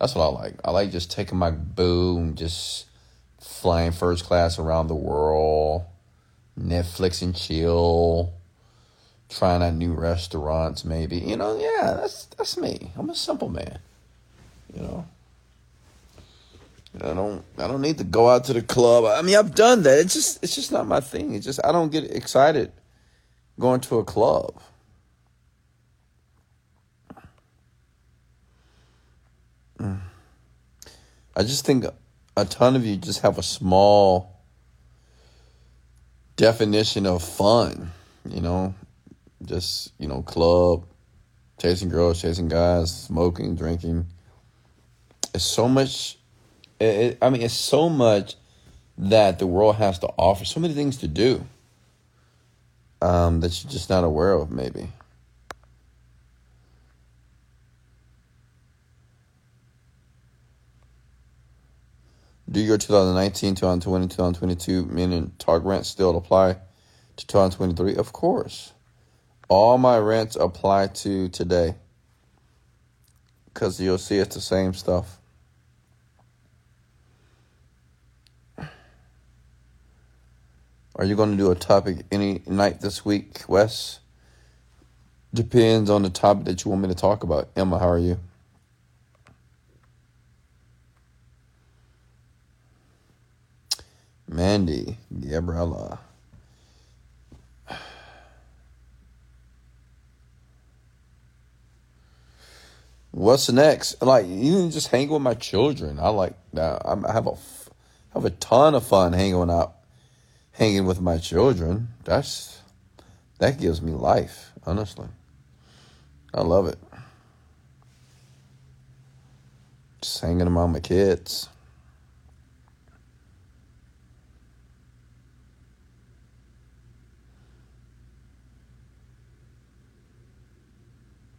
Speaker 1: That's what I like. I like just taking my boo and just flying first class around the world, Netflix and chill, trying out new restaurants maybe. You know, yeah, that's that's me. I'm a simple man. You know. I don't I don't need to go out to the club. I mean, I've done that. It's just it's just not my thing. It's just I don't get excited going to a club. Mm. I just think a ton of you just have a small definition of fun, you know, just, you know, club, chasing girls, chasing guys, smoking, drinking. It's so much, it, I mean, it's so much that the world has to offer, so many things to do um, that you're just not aware of, maybe. Do your 2019, 2020, 2022 meaning target rants still apply to 2023? Of course. All my rants apply to today. Because you'll see it's the same stuff. Are you going to do a topic any night this week, Wes? Depends on the topic that you want me to talk about. Emma, how are you? Mandy, Gabriella. What's next? Like you just hang with my children. I like that. I have a have a ton of fun hanging out, hanging with my children. That's that gives me life. Honestly, I love it. Just hanging around my kids.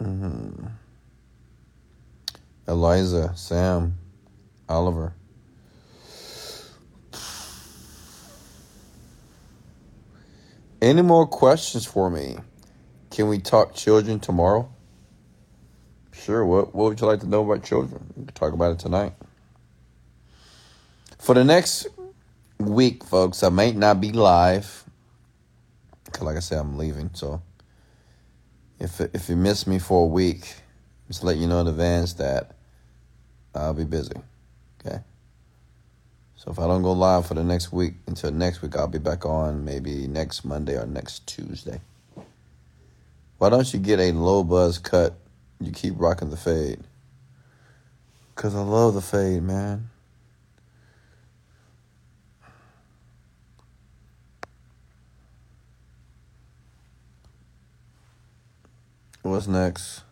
Speaker 1: Mm-hmm. Eliza, Sam, Oliver. Any more questions for me? Can we talk children tomorrow? Sure. What What would you like to know about children? We can talk about it tonight. For the next week, folks, I might not be live. Cause like I said, I'm leaving, so if if you miss me for a week, just let you know in advance that I'll be busy. So if I don't go live for the next week until next week, I'll be back on maybe next Monday or next Tuesday. Why don't you get a low buzz cut? You keep rocking the fade. Cause I love the fade, man. What's next?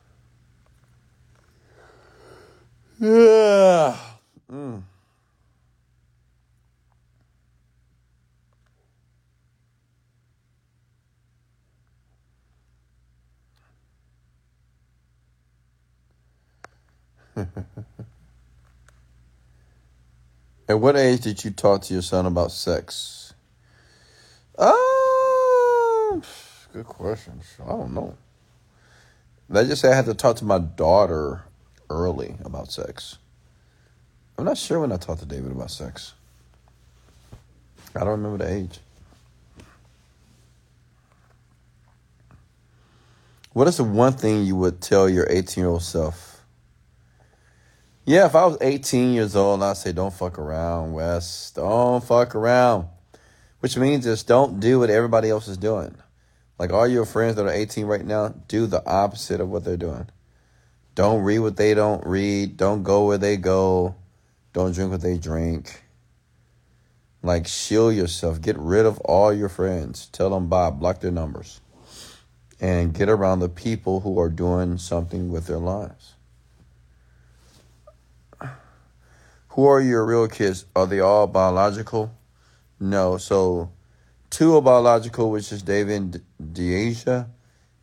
Speaker 1: Yeah. Mm. At what age did you talk to your son about sex? Uh, good question. I don't know. They just say I had to talk to my daughter early about sex. I'm not sure when I talked to David about sex. I don't remember the age. What is the one thing you would tell your 18 year old self? Yeah, if I was 18 years old, I'd say, don't fuck around, Wes. Don't fuck around. Which means just don't do what everybody else is doing. Like all your friends that are 18 right now, do the opposite of what they're doing. Don't read what they don't read. Don't go where they go. Don't drink what they drink. Like, shield yourself. Get rid of all your friends. Tell them bye. Block their numbers. And get around the people who are doing something with their lives. Who are your real kids? Are they all biological? No. So Two are biological, which is David Deasia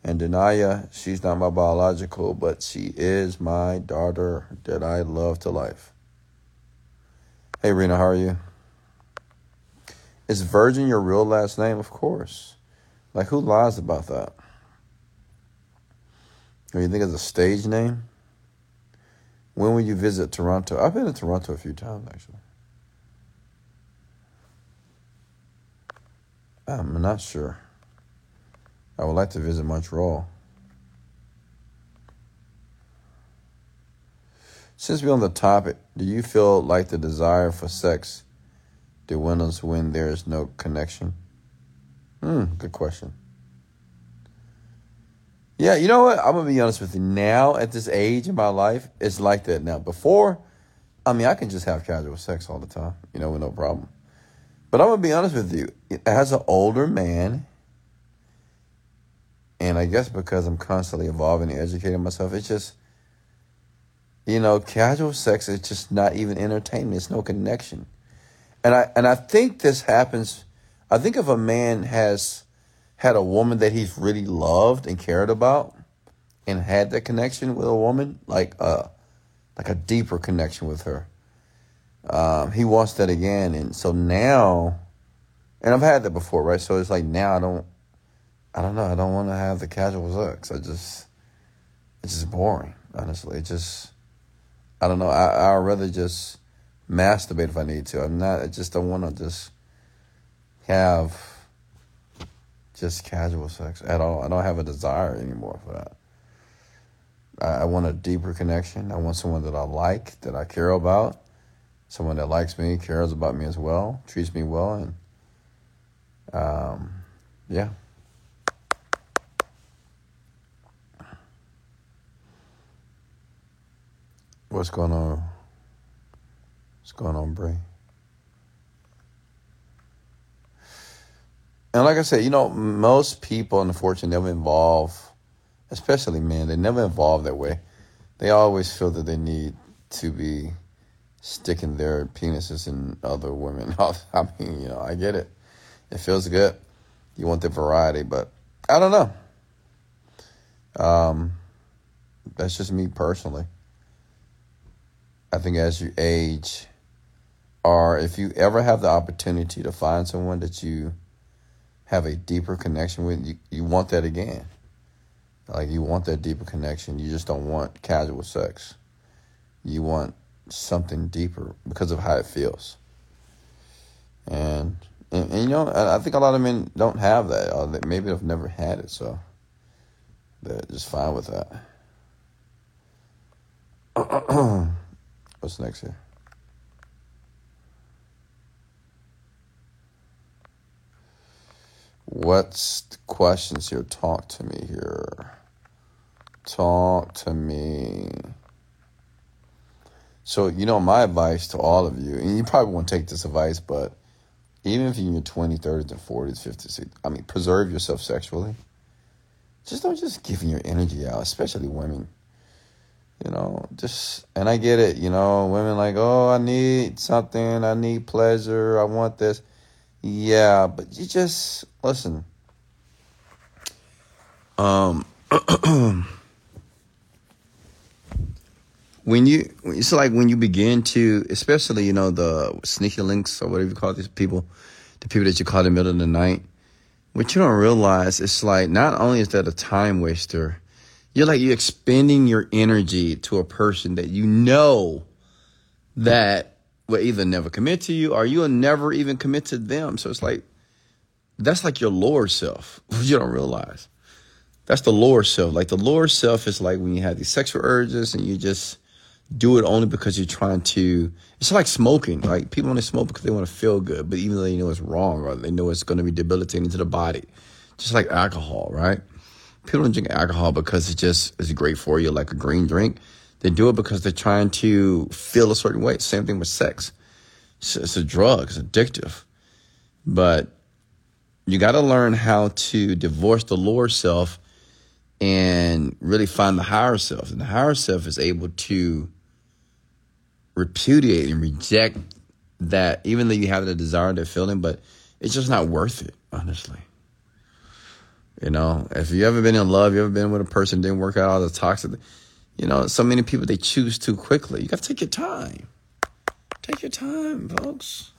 Speaker 1: and Denaya. She's not my biological, but she is my daughter that I love to life. Hey, Rena, how are you? Is Virgin your real last name? Of course. Like, who lies about that? Or you think it's a stage name? When will you visit Toronto? I've been to Toronto a few times actually. I'm not sure. I would like to visit Montreal. Since we're on the topic, do you feel like the desire for sex dwindles when there is no connection? Hmm, good question. Yeah, you know what? I'm gonna be honest with you. Now, at this age in my life, it's like that now. Before, I mean, I can just have casual sex all the time, you know, with no problem. But I'm gonna be honest with you. As an older man, and I guess because I'm constantly evolving and educating myself, it's just, you know, casual sex is just not even entertainment. It's no connection. And I and I think this happens. I think if a man has had a woman that he's really loved and cared about and had that connection with a woman, like uh like a deeper connection with her. Um, he wants that again, and so now, and I've had that before, right? So it's like now I don't, I don't know, I don't want to have the casual sex. I just, it's just boring, honestly. It just, I don't know. I I'd rather just masturbate if I need to. I'm not. I just don't want to just have just casual sex at all. I don't have a desire anymore for that. I, I want a deeper connection. I want someone that I like, that I care about, someone that likes me, cares about me as well, treats me well, and um, yeah. What's going on? What's going on, Bray? And like I said, you know, most people, unfortunately, never involve, especially men, they never involve that way. They always feel that they need to be sticking their penises in other women. I mean, you know, I get it. It feels good. You want the variety, but I don't know. Um, that's just me personally. I think as you age, or if you ever have the opportunity to find someone that you have a deeper connection with, you, you want that again. Like you want that deeper connection. You just don't want casual sex. You want something deeper because of how it feels. And, and, and you know, I, I, think a lot of men don't have that. Or they, maybe they've never had it, so they're just fine with that. What's next here? What's the questions here? Talk to me here. Talk to me. So, you know, my advice to all of you, and you probably won't take this advice, but even if you're in your 20s, 30s, and 40s, 50s, I mean, preserve yourself sexually. Just don't just giving your energy out, especially women. You know, just, and I get it, you know, women like, oh, I need something, I need pleasure, I want this. Yeah, but you just listen. Um, when you it's like when you begin to, especially you know the sneaky links or whatever you call these people, the people that you call in the middle of the night. What you don't realize, it's like not only is that a time waster, you're like you're expending your energy to a person that you know that will either never commit to you or you'll never even commit to them. So it's like, that's like your lower self, you don't realize. That's the lower self. Like the lower self is like when you have these sexual urges and you just do it only because you're trying to. It's like smoking. Like people only smoke because they want to feel good, but even though they know it's wrong or they know it's going to be debilitating to the body, just like alcohol, right? People don't drink alcohol because it just is great for you, like a green drink. They do it because they're trying to feel a certain way. Same thing with sex. It's, a drug. It's addictive. But you got to learn how to divorce the lower self and really find the higher self. And the higher self is able to repudiate and reject that, even though you have the desire, the feeling, but it's just not worth it, honestly. You know, if you ever been in love, you ever been with a person didn't work out all the toxic, you know, so many people they choose too quickly. You got to take your time. Take your time, folks.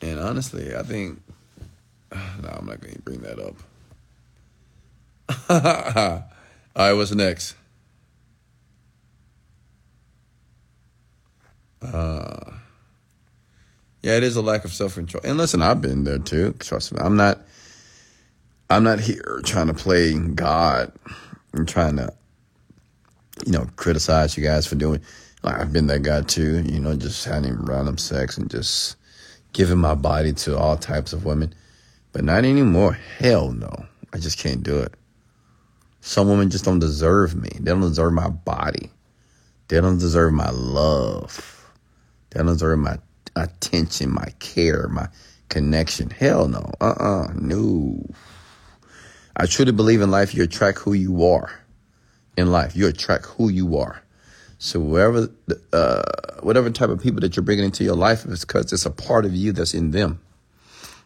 Speaker 1: And honestly, I think no, I'm not going to bring that up. All right, what's next? Uh, yeah, it is a lack of self control. And listen, I've been there too. Trust me, I'm not. I'm not here trying to play God and trying to, you know, criticize you guys for doing. Like, I've been that guy too. You know, just having random sex and just giving my body to all types of women, but not anymore. Hell no, I just can't do it. Some women just don't deserve me. They don't deserve my body. They don't deserve my love. They don't deserve my attention, my care, my connection. Hell no. Uh uh No. I truly believe in life you attract who you are. In life, you attract who you are. So wherever, uh, whatever type of people that you're bringing into your life is because it's a part of you that's in them.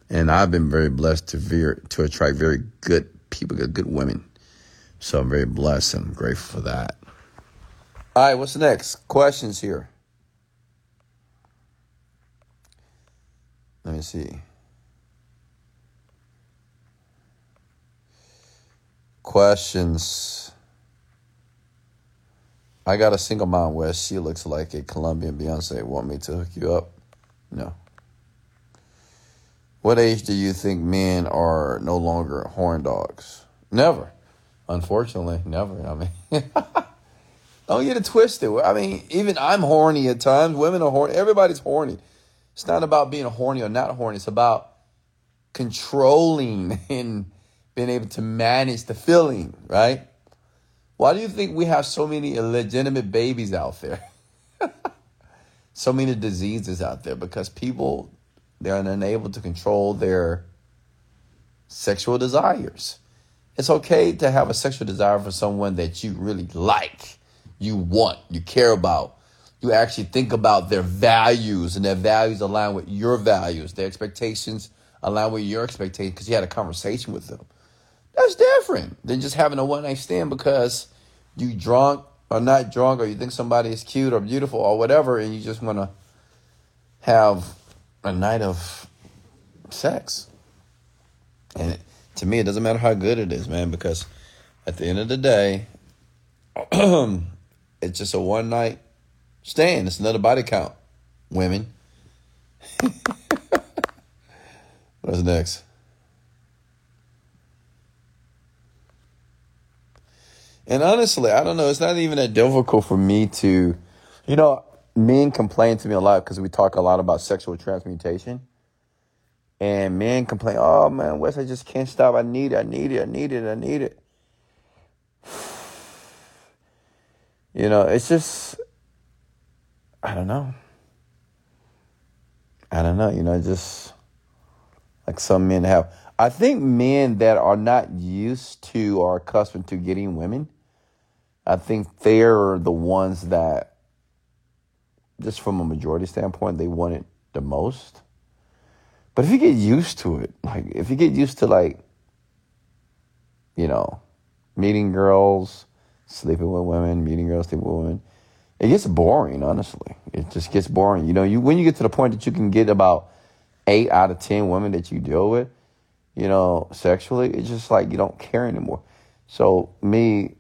Speaker 1: And I've been very blessed to veer, to attract very good people, good, good women. So I'm very blessed and grateful for that. All right, what's next? Questions here. Let me see. Questions. I got a single mom where she looks like a Colombian Beyonce. Want me to hook you up? No. What age do you think men are no longer horn dogs? Never. Unfortunately, never. I mean, don't get it twisted. I mean, even I'm horny at times. Women are horny. Everybody's horny. It's not about being horny or not horny. It's about controlling and being able to manage the feeling, right? Why do you think we have so many illegitimate babies out there? so many diseases out there because people they're unable to control their sexual desires. It's okay to have a sexual desire for someone that you really like, you want, you care about. You actually think about their values and their values align with your values, their expectations align with your expectations because you had a conversation with them. That's different than just having a one night stand because you drunk or not drunk or you think somebody is cute or beautiful or whatever and you just want to have a night of sex. And it, to me, it doesn't matter how good it is, man, because at the end of the day, it's just a one night stand. It's another body count. Women. What's next? And honestly, I don't know. It's not even that difficult for me to, you know, men complain to me a lot because we talk a lot about sexual transmutation. And men complain, oh man, Wes, I just can't stop. I need it, I need it, I need it, I need it. You know, it's just, I don't know. I don't know. You know, just like some men have. I think men that are not used to or accustomed to getting women I think they're the ones that, just from a majority standpoint, they want it the most. But if you get used to it, like if you get used to like, you know, meeting girls, sleeping with women, meeting girls, sleeping with women, it gets boring. Honestly, it just gets boring. You know, you when you get to the point that you can get about eight out of ten women that you deal with, you know, sexually, it's just like you don't care anymore. So me,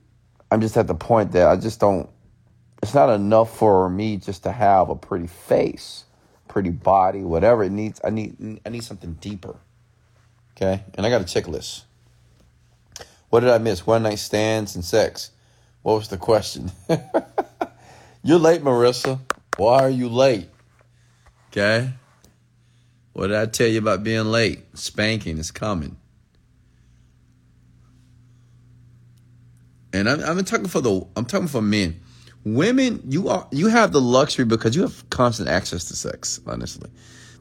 Speaker 1: I'm just at the point that I just don't. It's not enough for me just to have a pretty face, pretty body, whatever it needs. I need I need something deeper. Okay, and I got a checklist. What did I miss? One night stands and sex. What was the question? You're late, Marissa. Why are you late? Okay. What did I tell you about being late? Spanking is coming. And I'm, I'm talking for the I'm talking for men. Women, you are you have the luxury because you have constant access to sex. Honestly,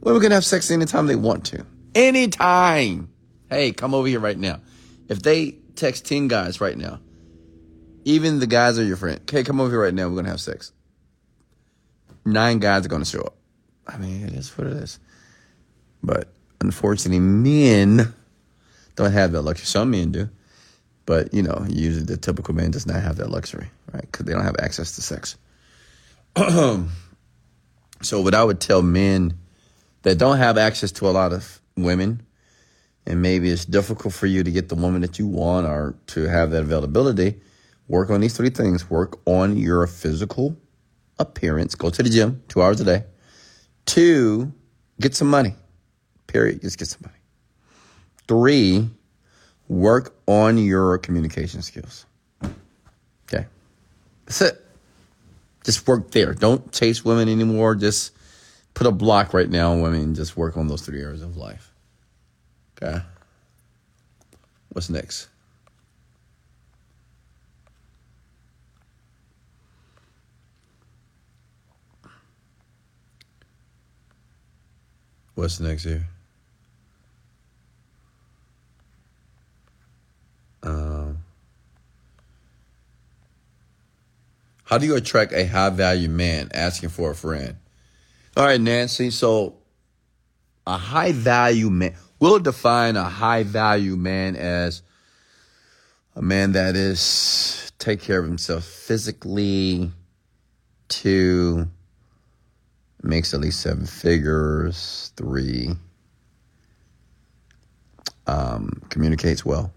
Speaker 1: women can have sex anytime they want to, anytime. Hey, come over here right now. If they text ten guys right now, even the guys are your friend. Okay, come over here right now. We're gonna have sex. Nine guys are gonna show up. I mean, it is what it is. But unfortunately, men don't have that luxury. Some men do. But, you know, usually the typical man does not have that luxury, right? Because they don't have access to sex. so, what I would tell men that don't have access to a lot of women, and maybe it's difficult for you to get the woman that you want or to have that availability, work on these three things. Work on your physical appearance. Go to the gym two hours a day. Two, get some money. Period. Just get some money. Three, work on your communication skills. Okay. That's it. Just work there. Don't chase women anymore. Just put a block right now on women and just work on those three areas of life. Okay. What's next? What's next here? Um, how do you attract a high value man asking for a friend? All right, Nancy. So, a high value man, we'll define a high value man as a man that is take care of himself physically, to makes at least seven figures, three, um, communicates well.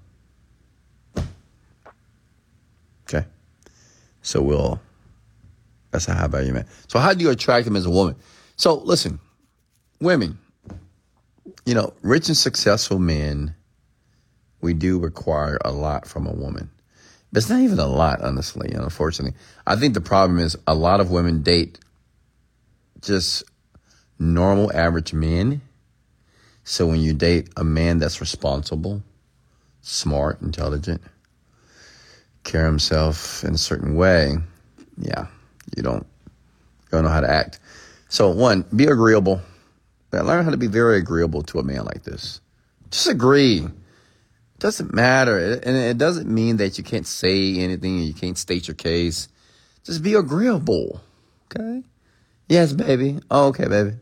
Speaker 1: Okay. So we'll, that's a high value man. So how do you attract him as a woman? So listen, women, you know, rich and successful men, we do require a lot from a woman. But it's not even a lot, honestly, unfortunately. I think the problem is a lot of women date just normal average men. So when you date a man that's responsible, smart, intelligent, care himself in a certain way, yeah, you don't, don't know how to act. So one, be agreeable. Learn how to be very agreeable to a man like this. Just agree. It doesn't matter. And it doesn't mean that you can't say anything, you can't state your case. Just be agreeable. Okay? Yes, baby. Oh, okay, baby.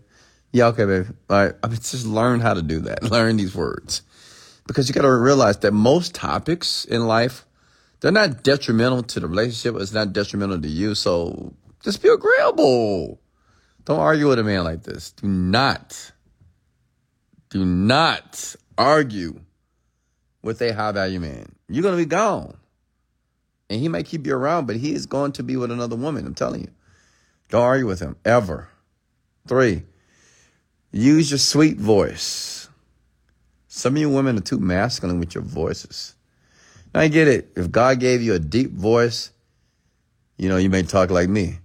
Speaker 1: Yeah, okay, baby. All right. I mean, just learn how to do that. Learn these words. Because you got to realize that most topics in life, they're not detrimental to the relationship. It's not detrimental to you. So just be agreeable. Don't argue with a man like this. Do not, do not argue with a high value man. You're going to be gone. And he might keep you around, but he is going to be with another woman. I'm telling you. Don't argue with him ever. Three, use your sweet voice. Some of you women are too masculine with your voices. I get it. If God gave you a deep voice, you know, you may talk like me.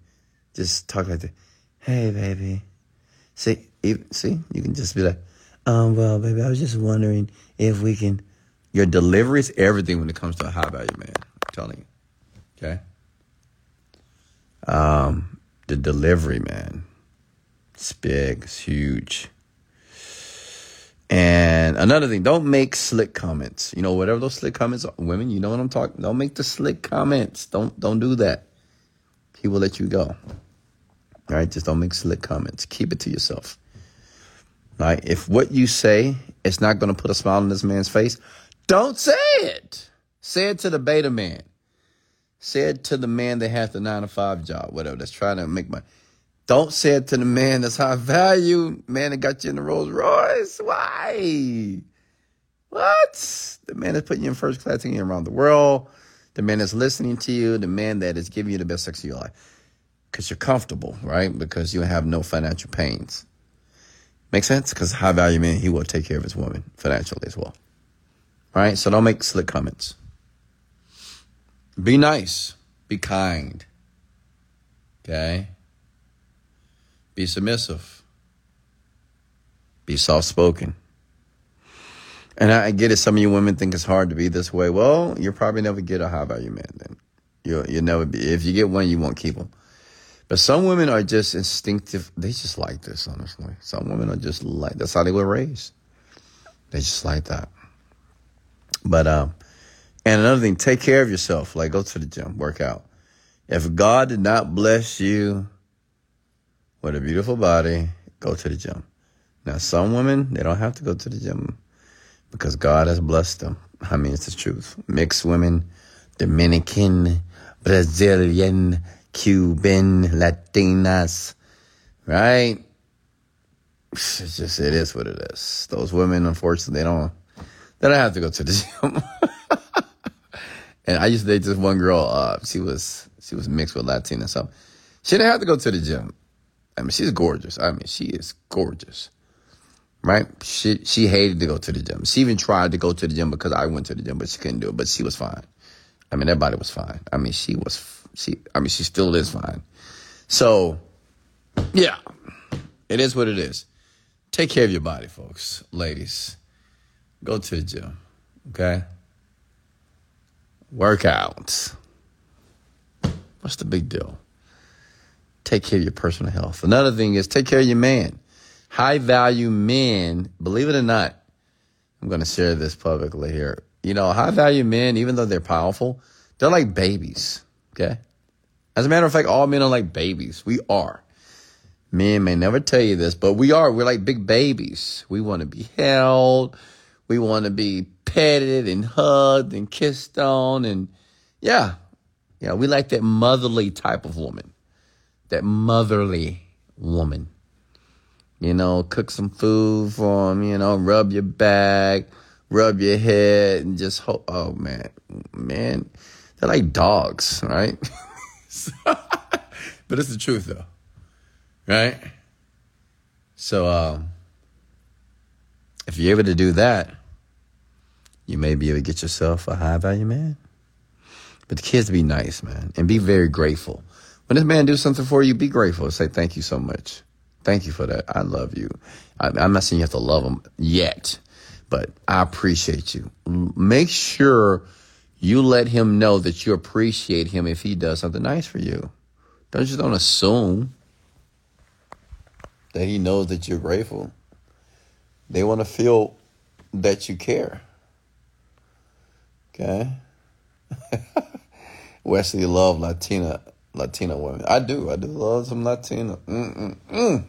Speaker 1: Just talk like that. Hey, baby. See, even, see, you can just be like, um, well, baby, I was just wondering if we can. Your delivery is everything when it comes to a high value man. I'm telling you. Okay. Um, the delivery, man. It's big, it's huge. And another thing, don't make slick comments. You know, whatever those slick comments are, women, you know what I'm talking. Don't make the slick comments. Don't don't do that. He will let you go. All right, just don't make slick comments. Keep it to yourself. All right, if what you say is not going to put a smile on this man's face, don't say it. Say it to the beta man said to the man that has the nine to five job, whatever, that's trying to make money. Don't say it to the man that's high value, man that got you in the Rolls Royce. Why? What? The man that's putting you in first class, taking you around the world. The man that's listening to you. The man that is giving you the best sex of your life. Because you're comfortable, right? Because you have no financial pains. Make sense? Because high value man, he will take care of his woman financially as well. All right? So don't make slick comments. Be nice. Be kind. Okay? Be submissive. Be soft spoken. And I get it. Some of you women think it's hard to be this way. Well, you'll probably never get a high value man then. You'll, you'll never be. If you get one, you won't keep them. But some women are just instinctive. They just like this, honestly. Some women are just like, that's how they were raised. They just like that. But, um, and another thing, take care of yourself. Like go to the gym, work out. If God did not bless you with a beautiful body, go to the gym. Now, some women, they don't have to go to the gym because God has blessed them. I mean, it's the truth. Mixed women, Dominican, Brazilian, Cuban, Latinas, right? It's just, it is what it is. Those women, unfortunately, they don't, they don't have to go to the gym. And I used to date this one girl. Uh, she was she was mixed with Latina. So She didn't have to go to the gym. I mean, she's gorgeous. I mean, she is gorgeous. Right? She she hated to go to the gym. She even tried to go to the gym because I went to the gym, but she couldn't do it. But she was fine. I mean, that body was fine. I mean, she was she. I mean, she still is fine. So, yeah, it is what it is. Take care of your body, folks, ladies. Go to the gym, okay? Work out. What's the big deal? Take care of your personal health. Another thing is take care of your man. High value men, believe it or not, I'm going to share this publicly here. You know, high value men, even though they're powerful, they're like babies, okay? As a matter of fact, all men are like babies. We are. Men may never tell you this, but we are. We're like big babies. We want to be held. We want to be petted and hugged and kissed on. And yeah, yeah, we like that motherly type of woman. That motherly woman. You know, cook some food for him, you know, rub your back, rub your head, and just hope. Oh, man. Man, they're like dogs, right? but it's the truth, though. Right? So, um, if you're able to do that, you may be able to get yourself a high value man. But the kids be nice, man, and be very grateful. When this man do something for you, be grateful. Say thank you so much. Thank you for that. I love you. I, I'm not saying you have to love him yet, but I appreciate you. Make sure you let him know that you appreciate him if he does something nice for you. Don't just don't assume that he knows that you're grateful. They want to feel that you care. Okay? Wesley love Latina Latina women. I do. I do love some Latina. Mm-mm-mm.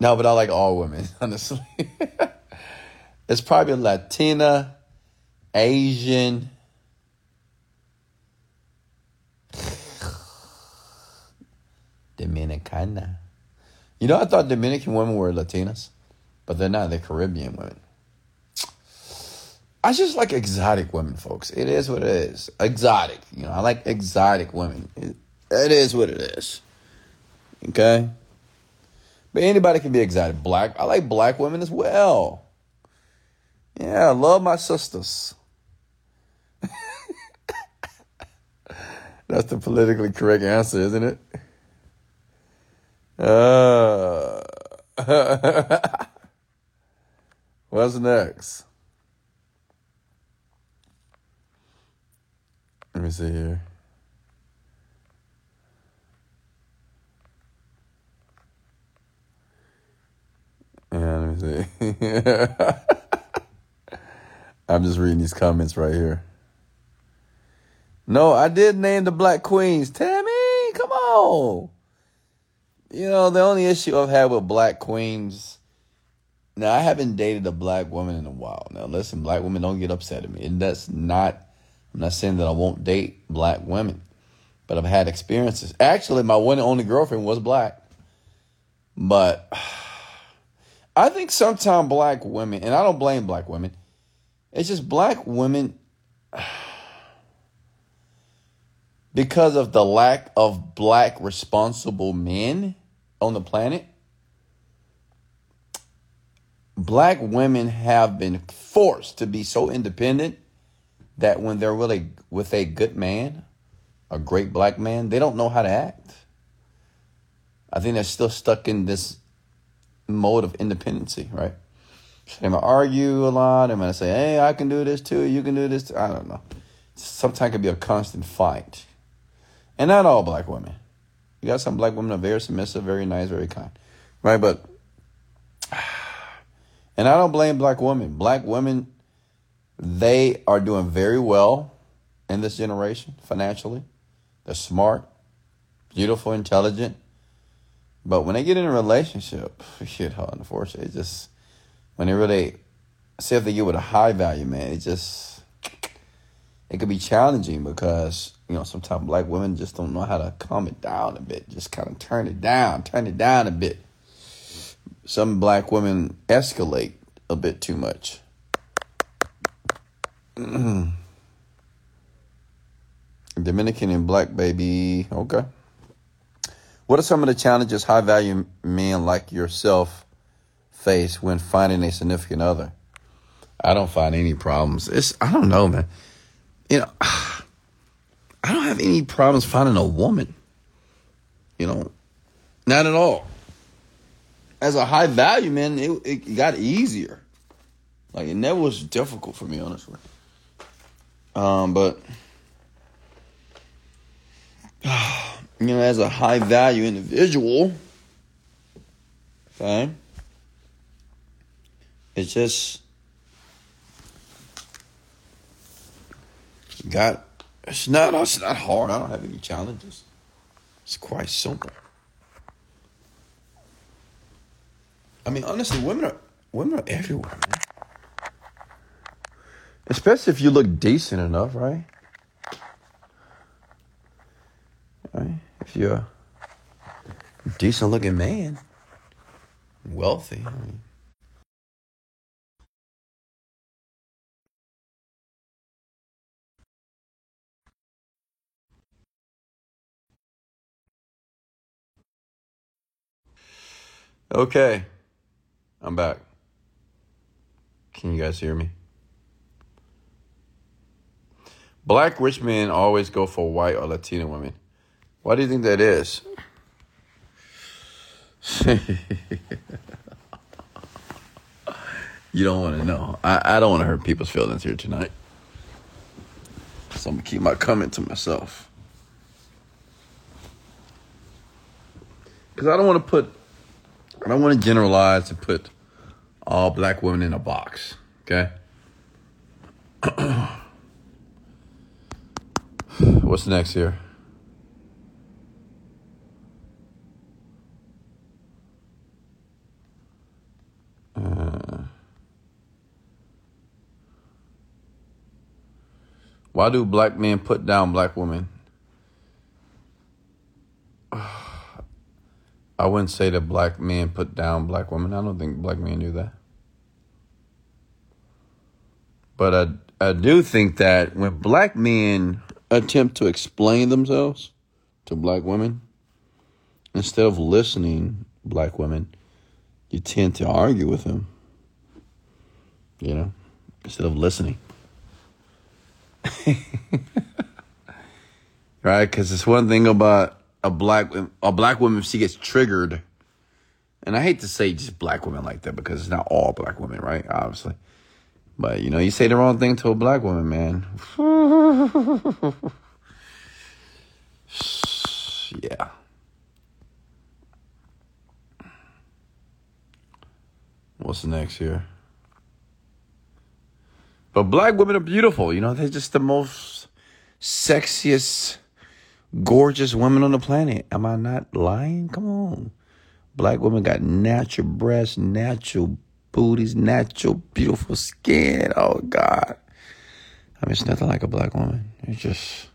Speaker 1: No, but I like all women, honestly. it's probably Latina, Asian. Dominicana. You know, I thought Dominican women were Latinas, but they're not. They're Caribbean women. I just like exotic women, folks. It is what it is. Exotic. You know, I like exotic women. It, it is what it is. Okay? But anybody can be exotic. Black. I like black women as well. Yeah, I love my sisters. That's the politically correct answer, isn't it? Uh, what's next? Let me see here. Yeah, let me see. I'm just reading these comments right here. No, I did name the Black Queens. Tammy, come on. You know, the only issue I've had with Black Queens. Now, I haven't dated a black woman in a while. Now, listen, black women don't get upset at me. And that's not I'm not saying that I won't date black women, but I've had experiences. Actually, my one and only girlfriend was black. But I think sometimes black women, and I don't blame black women, it's just black women, because of the lack of black responsible men on the planet, black women have been forced to be so independent that when they're really with a good man, a great black man, they don't know how to act. I think they're still stuck in this mode of independency, right? They might argue a lot. They might say, hey, I can do this too. You can do this. Too. I don't know. Sometimes it can be a constant fight. And not all black women. You got some black women are very submissive, very nice, very kind. Right? But, and I don't blame black women. Black women they are doing very well in this generation financially. They're smart, beautiful, intelligent. But when they get in a relationship, shit, how unfortunate. It just, when they really, say if they get with a high value man, it just, it could be challenging because, you know, sometimes black women just don't know how to calm it down a bit. Just kind of turn it down, turn it down a bit. Some black women escalate a bit too much. Dominican and black baby. Okay. What are some of the challenges high value men like yourself face when finding a significant other? I don't find any problems. It's I don't know, man. You know, I don't have any problems finding a woman. You know, not at all. As a high value man, it, it got easier. Like it never was difficult for me, honestly. Um, but you know, as a high value individual, okay, it's just got it's not it's not hard. I don't have any challenges. It's quite simple. I mean, honestly, women are women are everywhere, man. Especially if you look decent enough, right? Right? You're a decent looking man, wealthy, Okay, I'm back. Can you guys hear me? Black rich men always go for white or Latina women. Why do you think that is? you don't want to know. I, I don't want to hurt people's feelings here tonight. So I'm going to keep my comment to myself. Because I don't want to put, I don't want to generalize and put all black women in a box. Okay? What's next here? Uh, why do black men put down black women? I wouldn't say that black men put down black women. I don't think black men do that. But I, I do think that when black men attempt to explain themselves to black women, instead of listening, black women, you tend to argue with them. You know, instead of listening. right? Because it's one thing about a black a black woman if she gets triggered, and I hate to say just black women like that because it's not all black women, right? Obviously, but you know, you say the wrong thing to a black woman, man. yeah. What's next here? But black women are beautiful. You know, they're just the most sexiest, gorgeous women on the planet. Am I not lying? Come on. Black women got natural breasts, natural booties, natural, beautiful skin. Oh God. I mean, it's nothing like a black woman. It's just,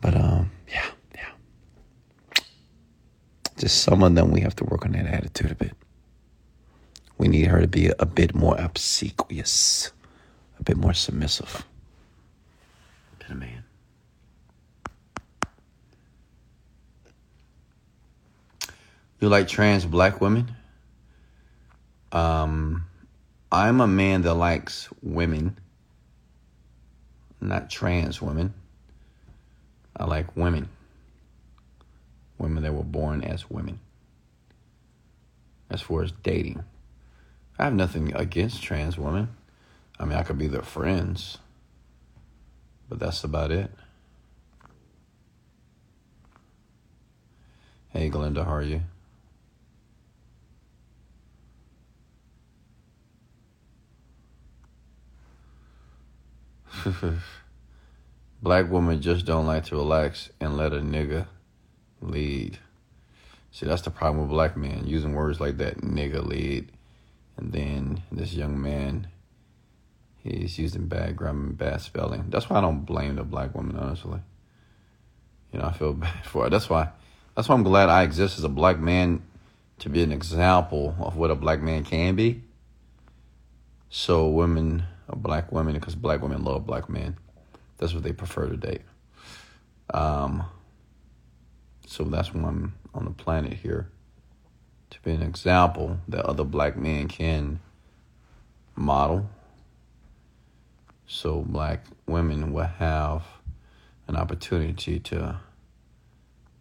Speaker 1: but um, yeah, yeah. Just some of them we have to work on that attitude a bit. We need her to be a bit more obsequious, a bit more submissive than a man. You like trans black women? Um, I'm a man that likes women, not trans women. I like women. Women that were born as women. As far as dating, I have nothing against trans women. I mean, I could be their friends, but that's about it. Hey, Glenda, how are you? Black women just don't like to relax and let a nigga lead. See, that's the problem with black men using words like that, nigga lead. And then this young man, he's using bad grammar and bad spelling. That's why I don't blame the black woman, honestly. You know, I feel bad for her. That's why, that's why I'm glad I exist as a black man to be an example of what a black man can be. So women black women because black women love black men. That's what they prefer to date. Um, So that's why I'm on the planet here to be an example that other black men can model. So black women will have an opportunity to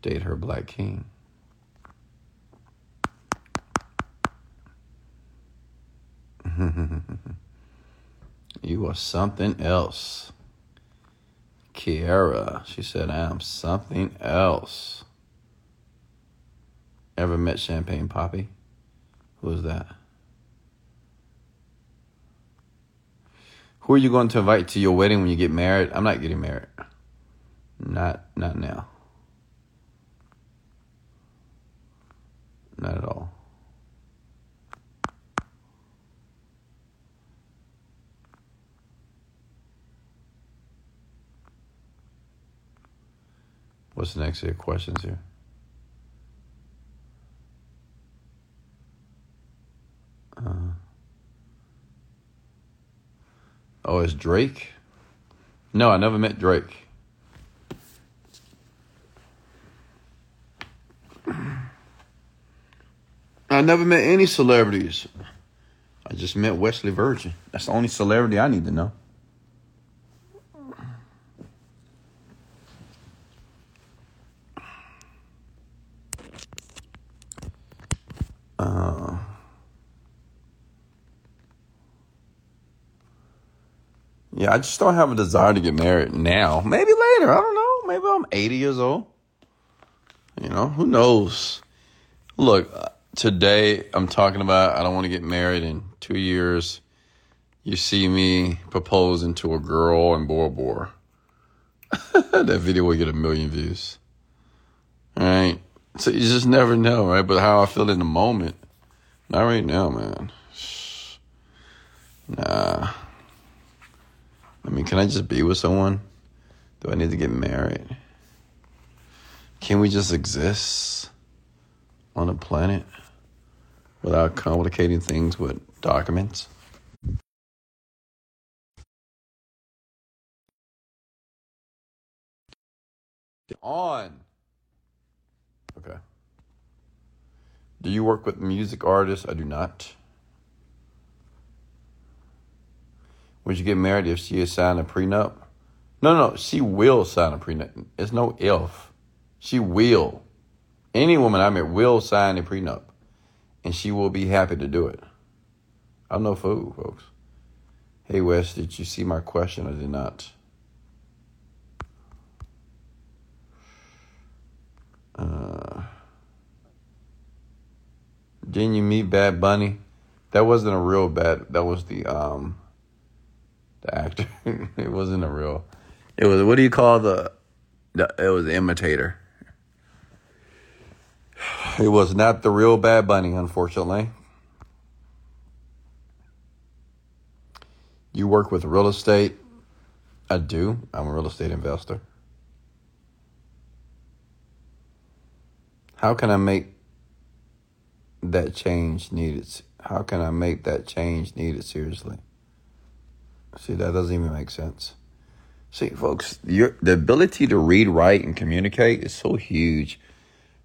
Speaker 1: date her black king. you are something else. Kiara, she said, I am something else. Ever met Champagne Papi? Who is that? Who are you going to invite to your wedding when you get married? I'm not getting married. Not not now. Not at all. What's the next set of questions here? Uh, oh, it's Drake? No, I never met Drake. I never met any celebrities. I just met Wesley Virgin. That's the only celebrity I need to know. Yeah, I just don't have a desire to get married now. Maybe later. I don't know. Maybe I'm 80 years old. You know, who knows? Look, uh, today I'm talking about I don't want to get married in two years. You see me proposing to a girl in Bora Bora. that video will get a million views. All right. So you just never know, right? But how I feel in the moment, not right now, man. Nah. I mean, can I just be with someone? Do I need to get married? Can we just exist on a planet without complicating things with documents? On. Okay. Do you work with music artists? I do not. Would you get married if she signed a prenup? No, no, she will sign a prenup. It's no if. She will. Any woman I met will sign a prenup, and she will be happy to do it. I'm no fool, folks. Hey, Wes, did you see my question? I did not. Uh, didn't you meet Bad Bunny? That wasn't a real bad. That was the um, the actor. it wasn't a real. It was what do you call the? the it was the imitator. It was not the real Bad Bunny, unfortunately. You work with real estate. I do. I'm a real estate investor. How can I make that change needed? How can I make that change needed seriously? See, that doesn't even make sense. See, folks, your the ability to read, write, and communicate is so huge.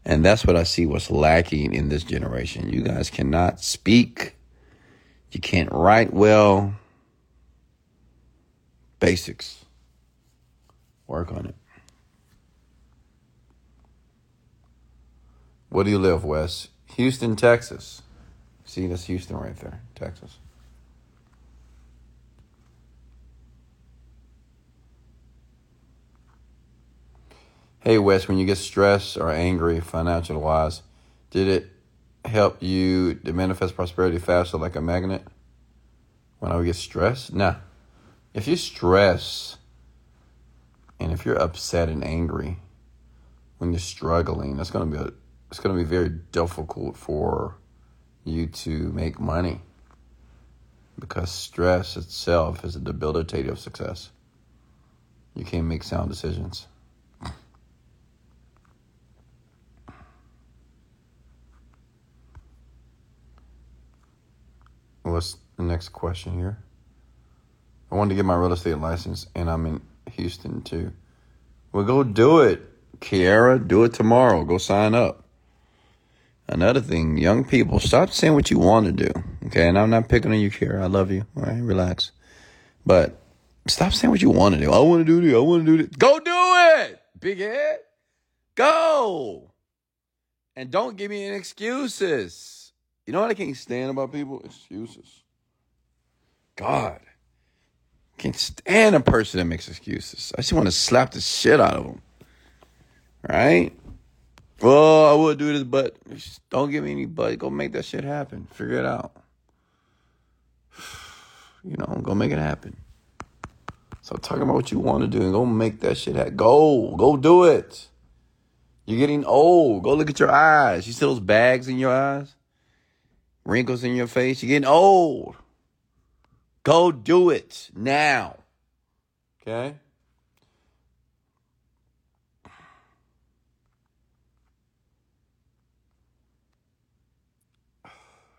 Speaker 1: And that's what I see what's lacking in this generation. You guys cannot speak. You can't write well. Basics. Work on it. Where do you live, Wes? Houston, Texas. See, that's Houston right there, Texas. Hey, Wes, when you get stressed or angry financial wise, did it help you to manifest prosperity faster like a magnet? When I would get stressed? Nah. If you stress and if you're upset and angry when you're struggling, that's gonna be a, it's gonna be very difficult for you to make money because stress itself is a debilitator of success. You can't make sound decisions. What's the next question here? I wanted to get my real estate license, and I'm in Houston too. Well, go do it. Kiara, do it tomorrow. Go sign up. Another thing, young people, stop saying what you want to do. Okay, and I'm not picking on you, Kiara. I love you. All right, relax. But stop saying what you want to do. I want to do this. I want to do this. Go do it, big head. Go. And don't give me any excuses. You know what I can't stand about people? Excuses. God. Can't stand a person that makes excuses. I just want to slap the shit out of them. Right? Well, I would do this, but don't give me any but. Go make that shit happen. Figure it out. You know, go make it happen. So talking about what you want to do and go make that shit happen. Go. Go do it. You're getting old. Go look at your eyes. You see those bags in your eyes? Wrinkles in your face? You're getting old. Go do it now. Okay?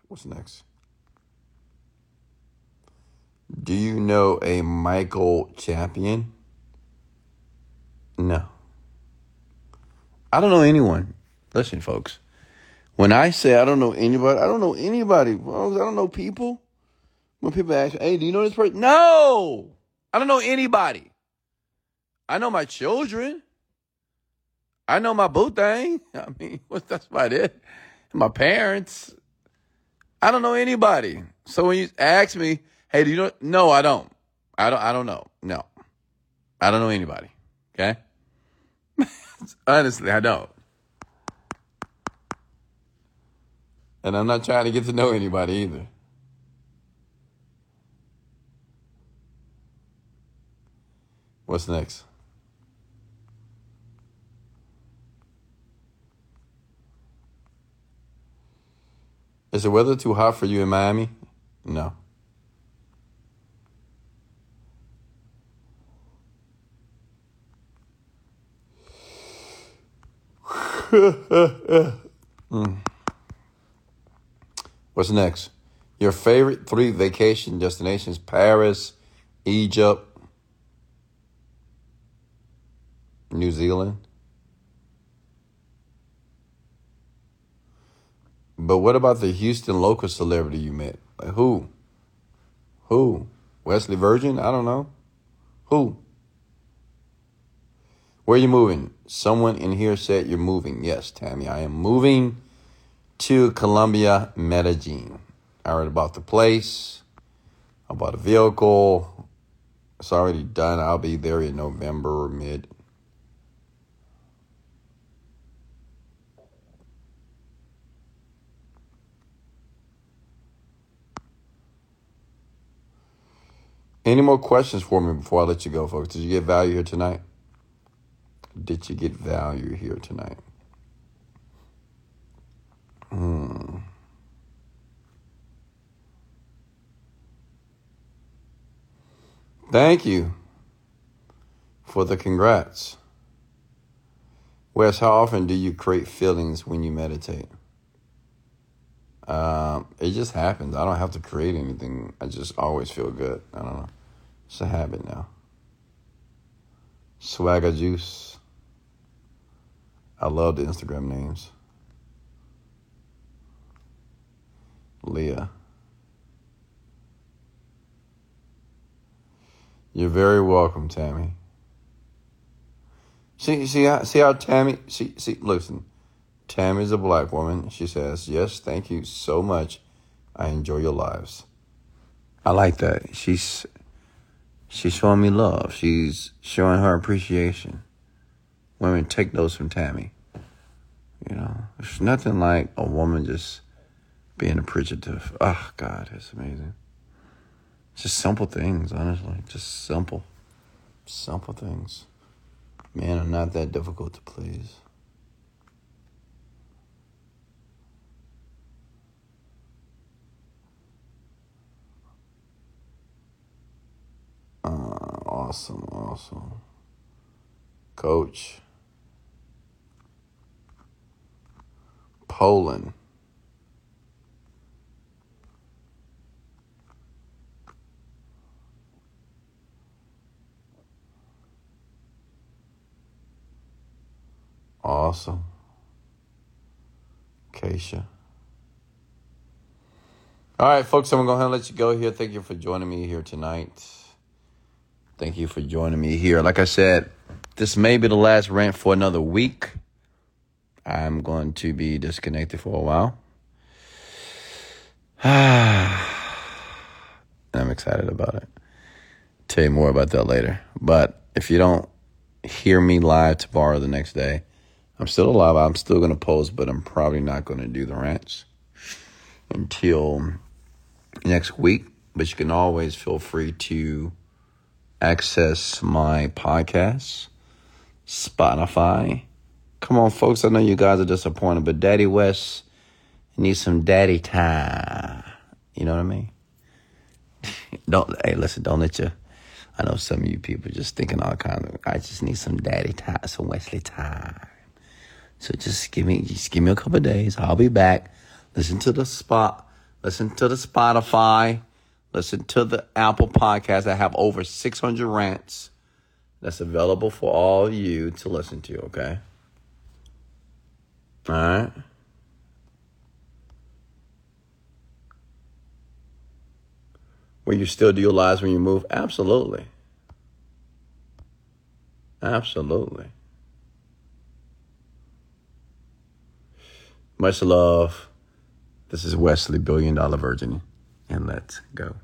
Speaker 1: What's next? Do you know a Michael champion? No. I don't know anyone. Listen, folks. When I say I don't know anybody, I don't know anybody. I don't know people. When people ask me, hey, do you know this person? No! I don't know anybody. I know my children. I know my boo thing. I mean, that's about it. My parents. I don't know anybody. So when you ask me, hey, do you know? No, I don't. I don't. I don't know. No, I don't know anybody. Okay. Honestly, I don't. And I'm not trying to get to know anybody either. What's next? Is the weather too hot for you in Miami? No. mm. What's next? Your favorite three vacation destinations Paris, Egypt, New Zealand? But what about the Houston local celebrity you met? Like who? Who? Wesley Virgin? I don't know. Who? Where are you moving? Someone in here said you're moving. Yes, Tammy, I am moving to Colombia, Medellin. I read about the place. I bought a vehicle. It's already done. I'll be there in November or mid. Any more questions for me before I let you go, folks? Did you get value here tonight? Did you get value here tonight? Hmm. Thank you for the congrats. Wes, how often do you create feelings when you meditate? Um, it just happens. I don't have to create anything. I just always feel good. I don't know. It's a habit now. Swagger Juice. I love the Instagram names. Leah. You're very welcome, Tammy. See, see, how, see how Tammy. See, see. Listen, Tammy's a black woman. She says, "Yes, thank you so much. I enjoy your lives." I like that. She's She's showing me love. She's showing her appreciation. Women take those from Tammy. You know, there's nothing like a woman just being appreciative. Oh, God, it's amazing. just simple things, honestly. Just simple, simple things. Men are not that difficult to please. Uh, awesome, awesome. Coach. Poland. Awesome. Keisha. All right, folks, I'm going to go ahead and let you go here. Thank you for joining me here tonight. Thank you for joining me here. Like I said, this may be the last rant for another week. I'm going to be disconnected for a while. I'm excited about it. Tell you more about that later. But if you don't hear me live tomorrow, the next day, I'm still alive. I'm still going to post, but I'm probably not going to do the rants until next week. But you can always feel free to access my podcast, Spotify. Come on, folks. I know you guys are disappointed, but Daddy Wes needs some daddy time. You know what I mean? don't hey, listen. Don't let you. I know some of you people just thinking all kinds of. I just need some daddy time, some Wesley time. So just give me, just give me a couple days. I'll be back. Listen to the spot. Listen to the Spotify. Listen to the Apple podcast. I have over 600 rants that's available for all you to listen to, okay? All right? Will you still do your lives when you move? Absolutely. Absolutely. Much love. This is Wesley, Billion Dollar Virgin, and let's go.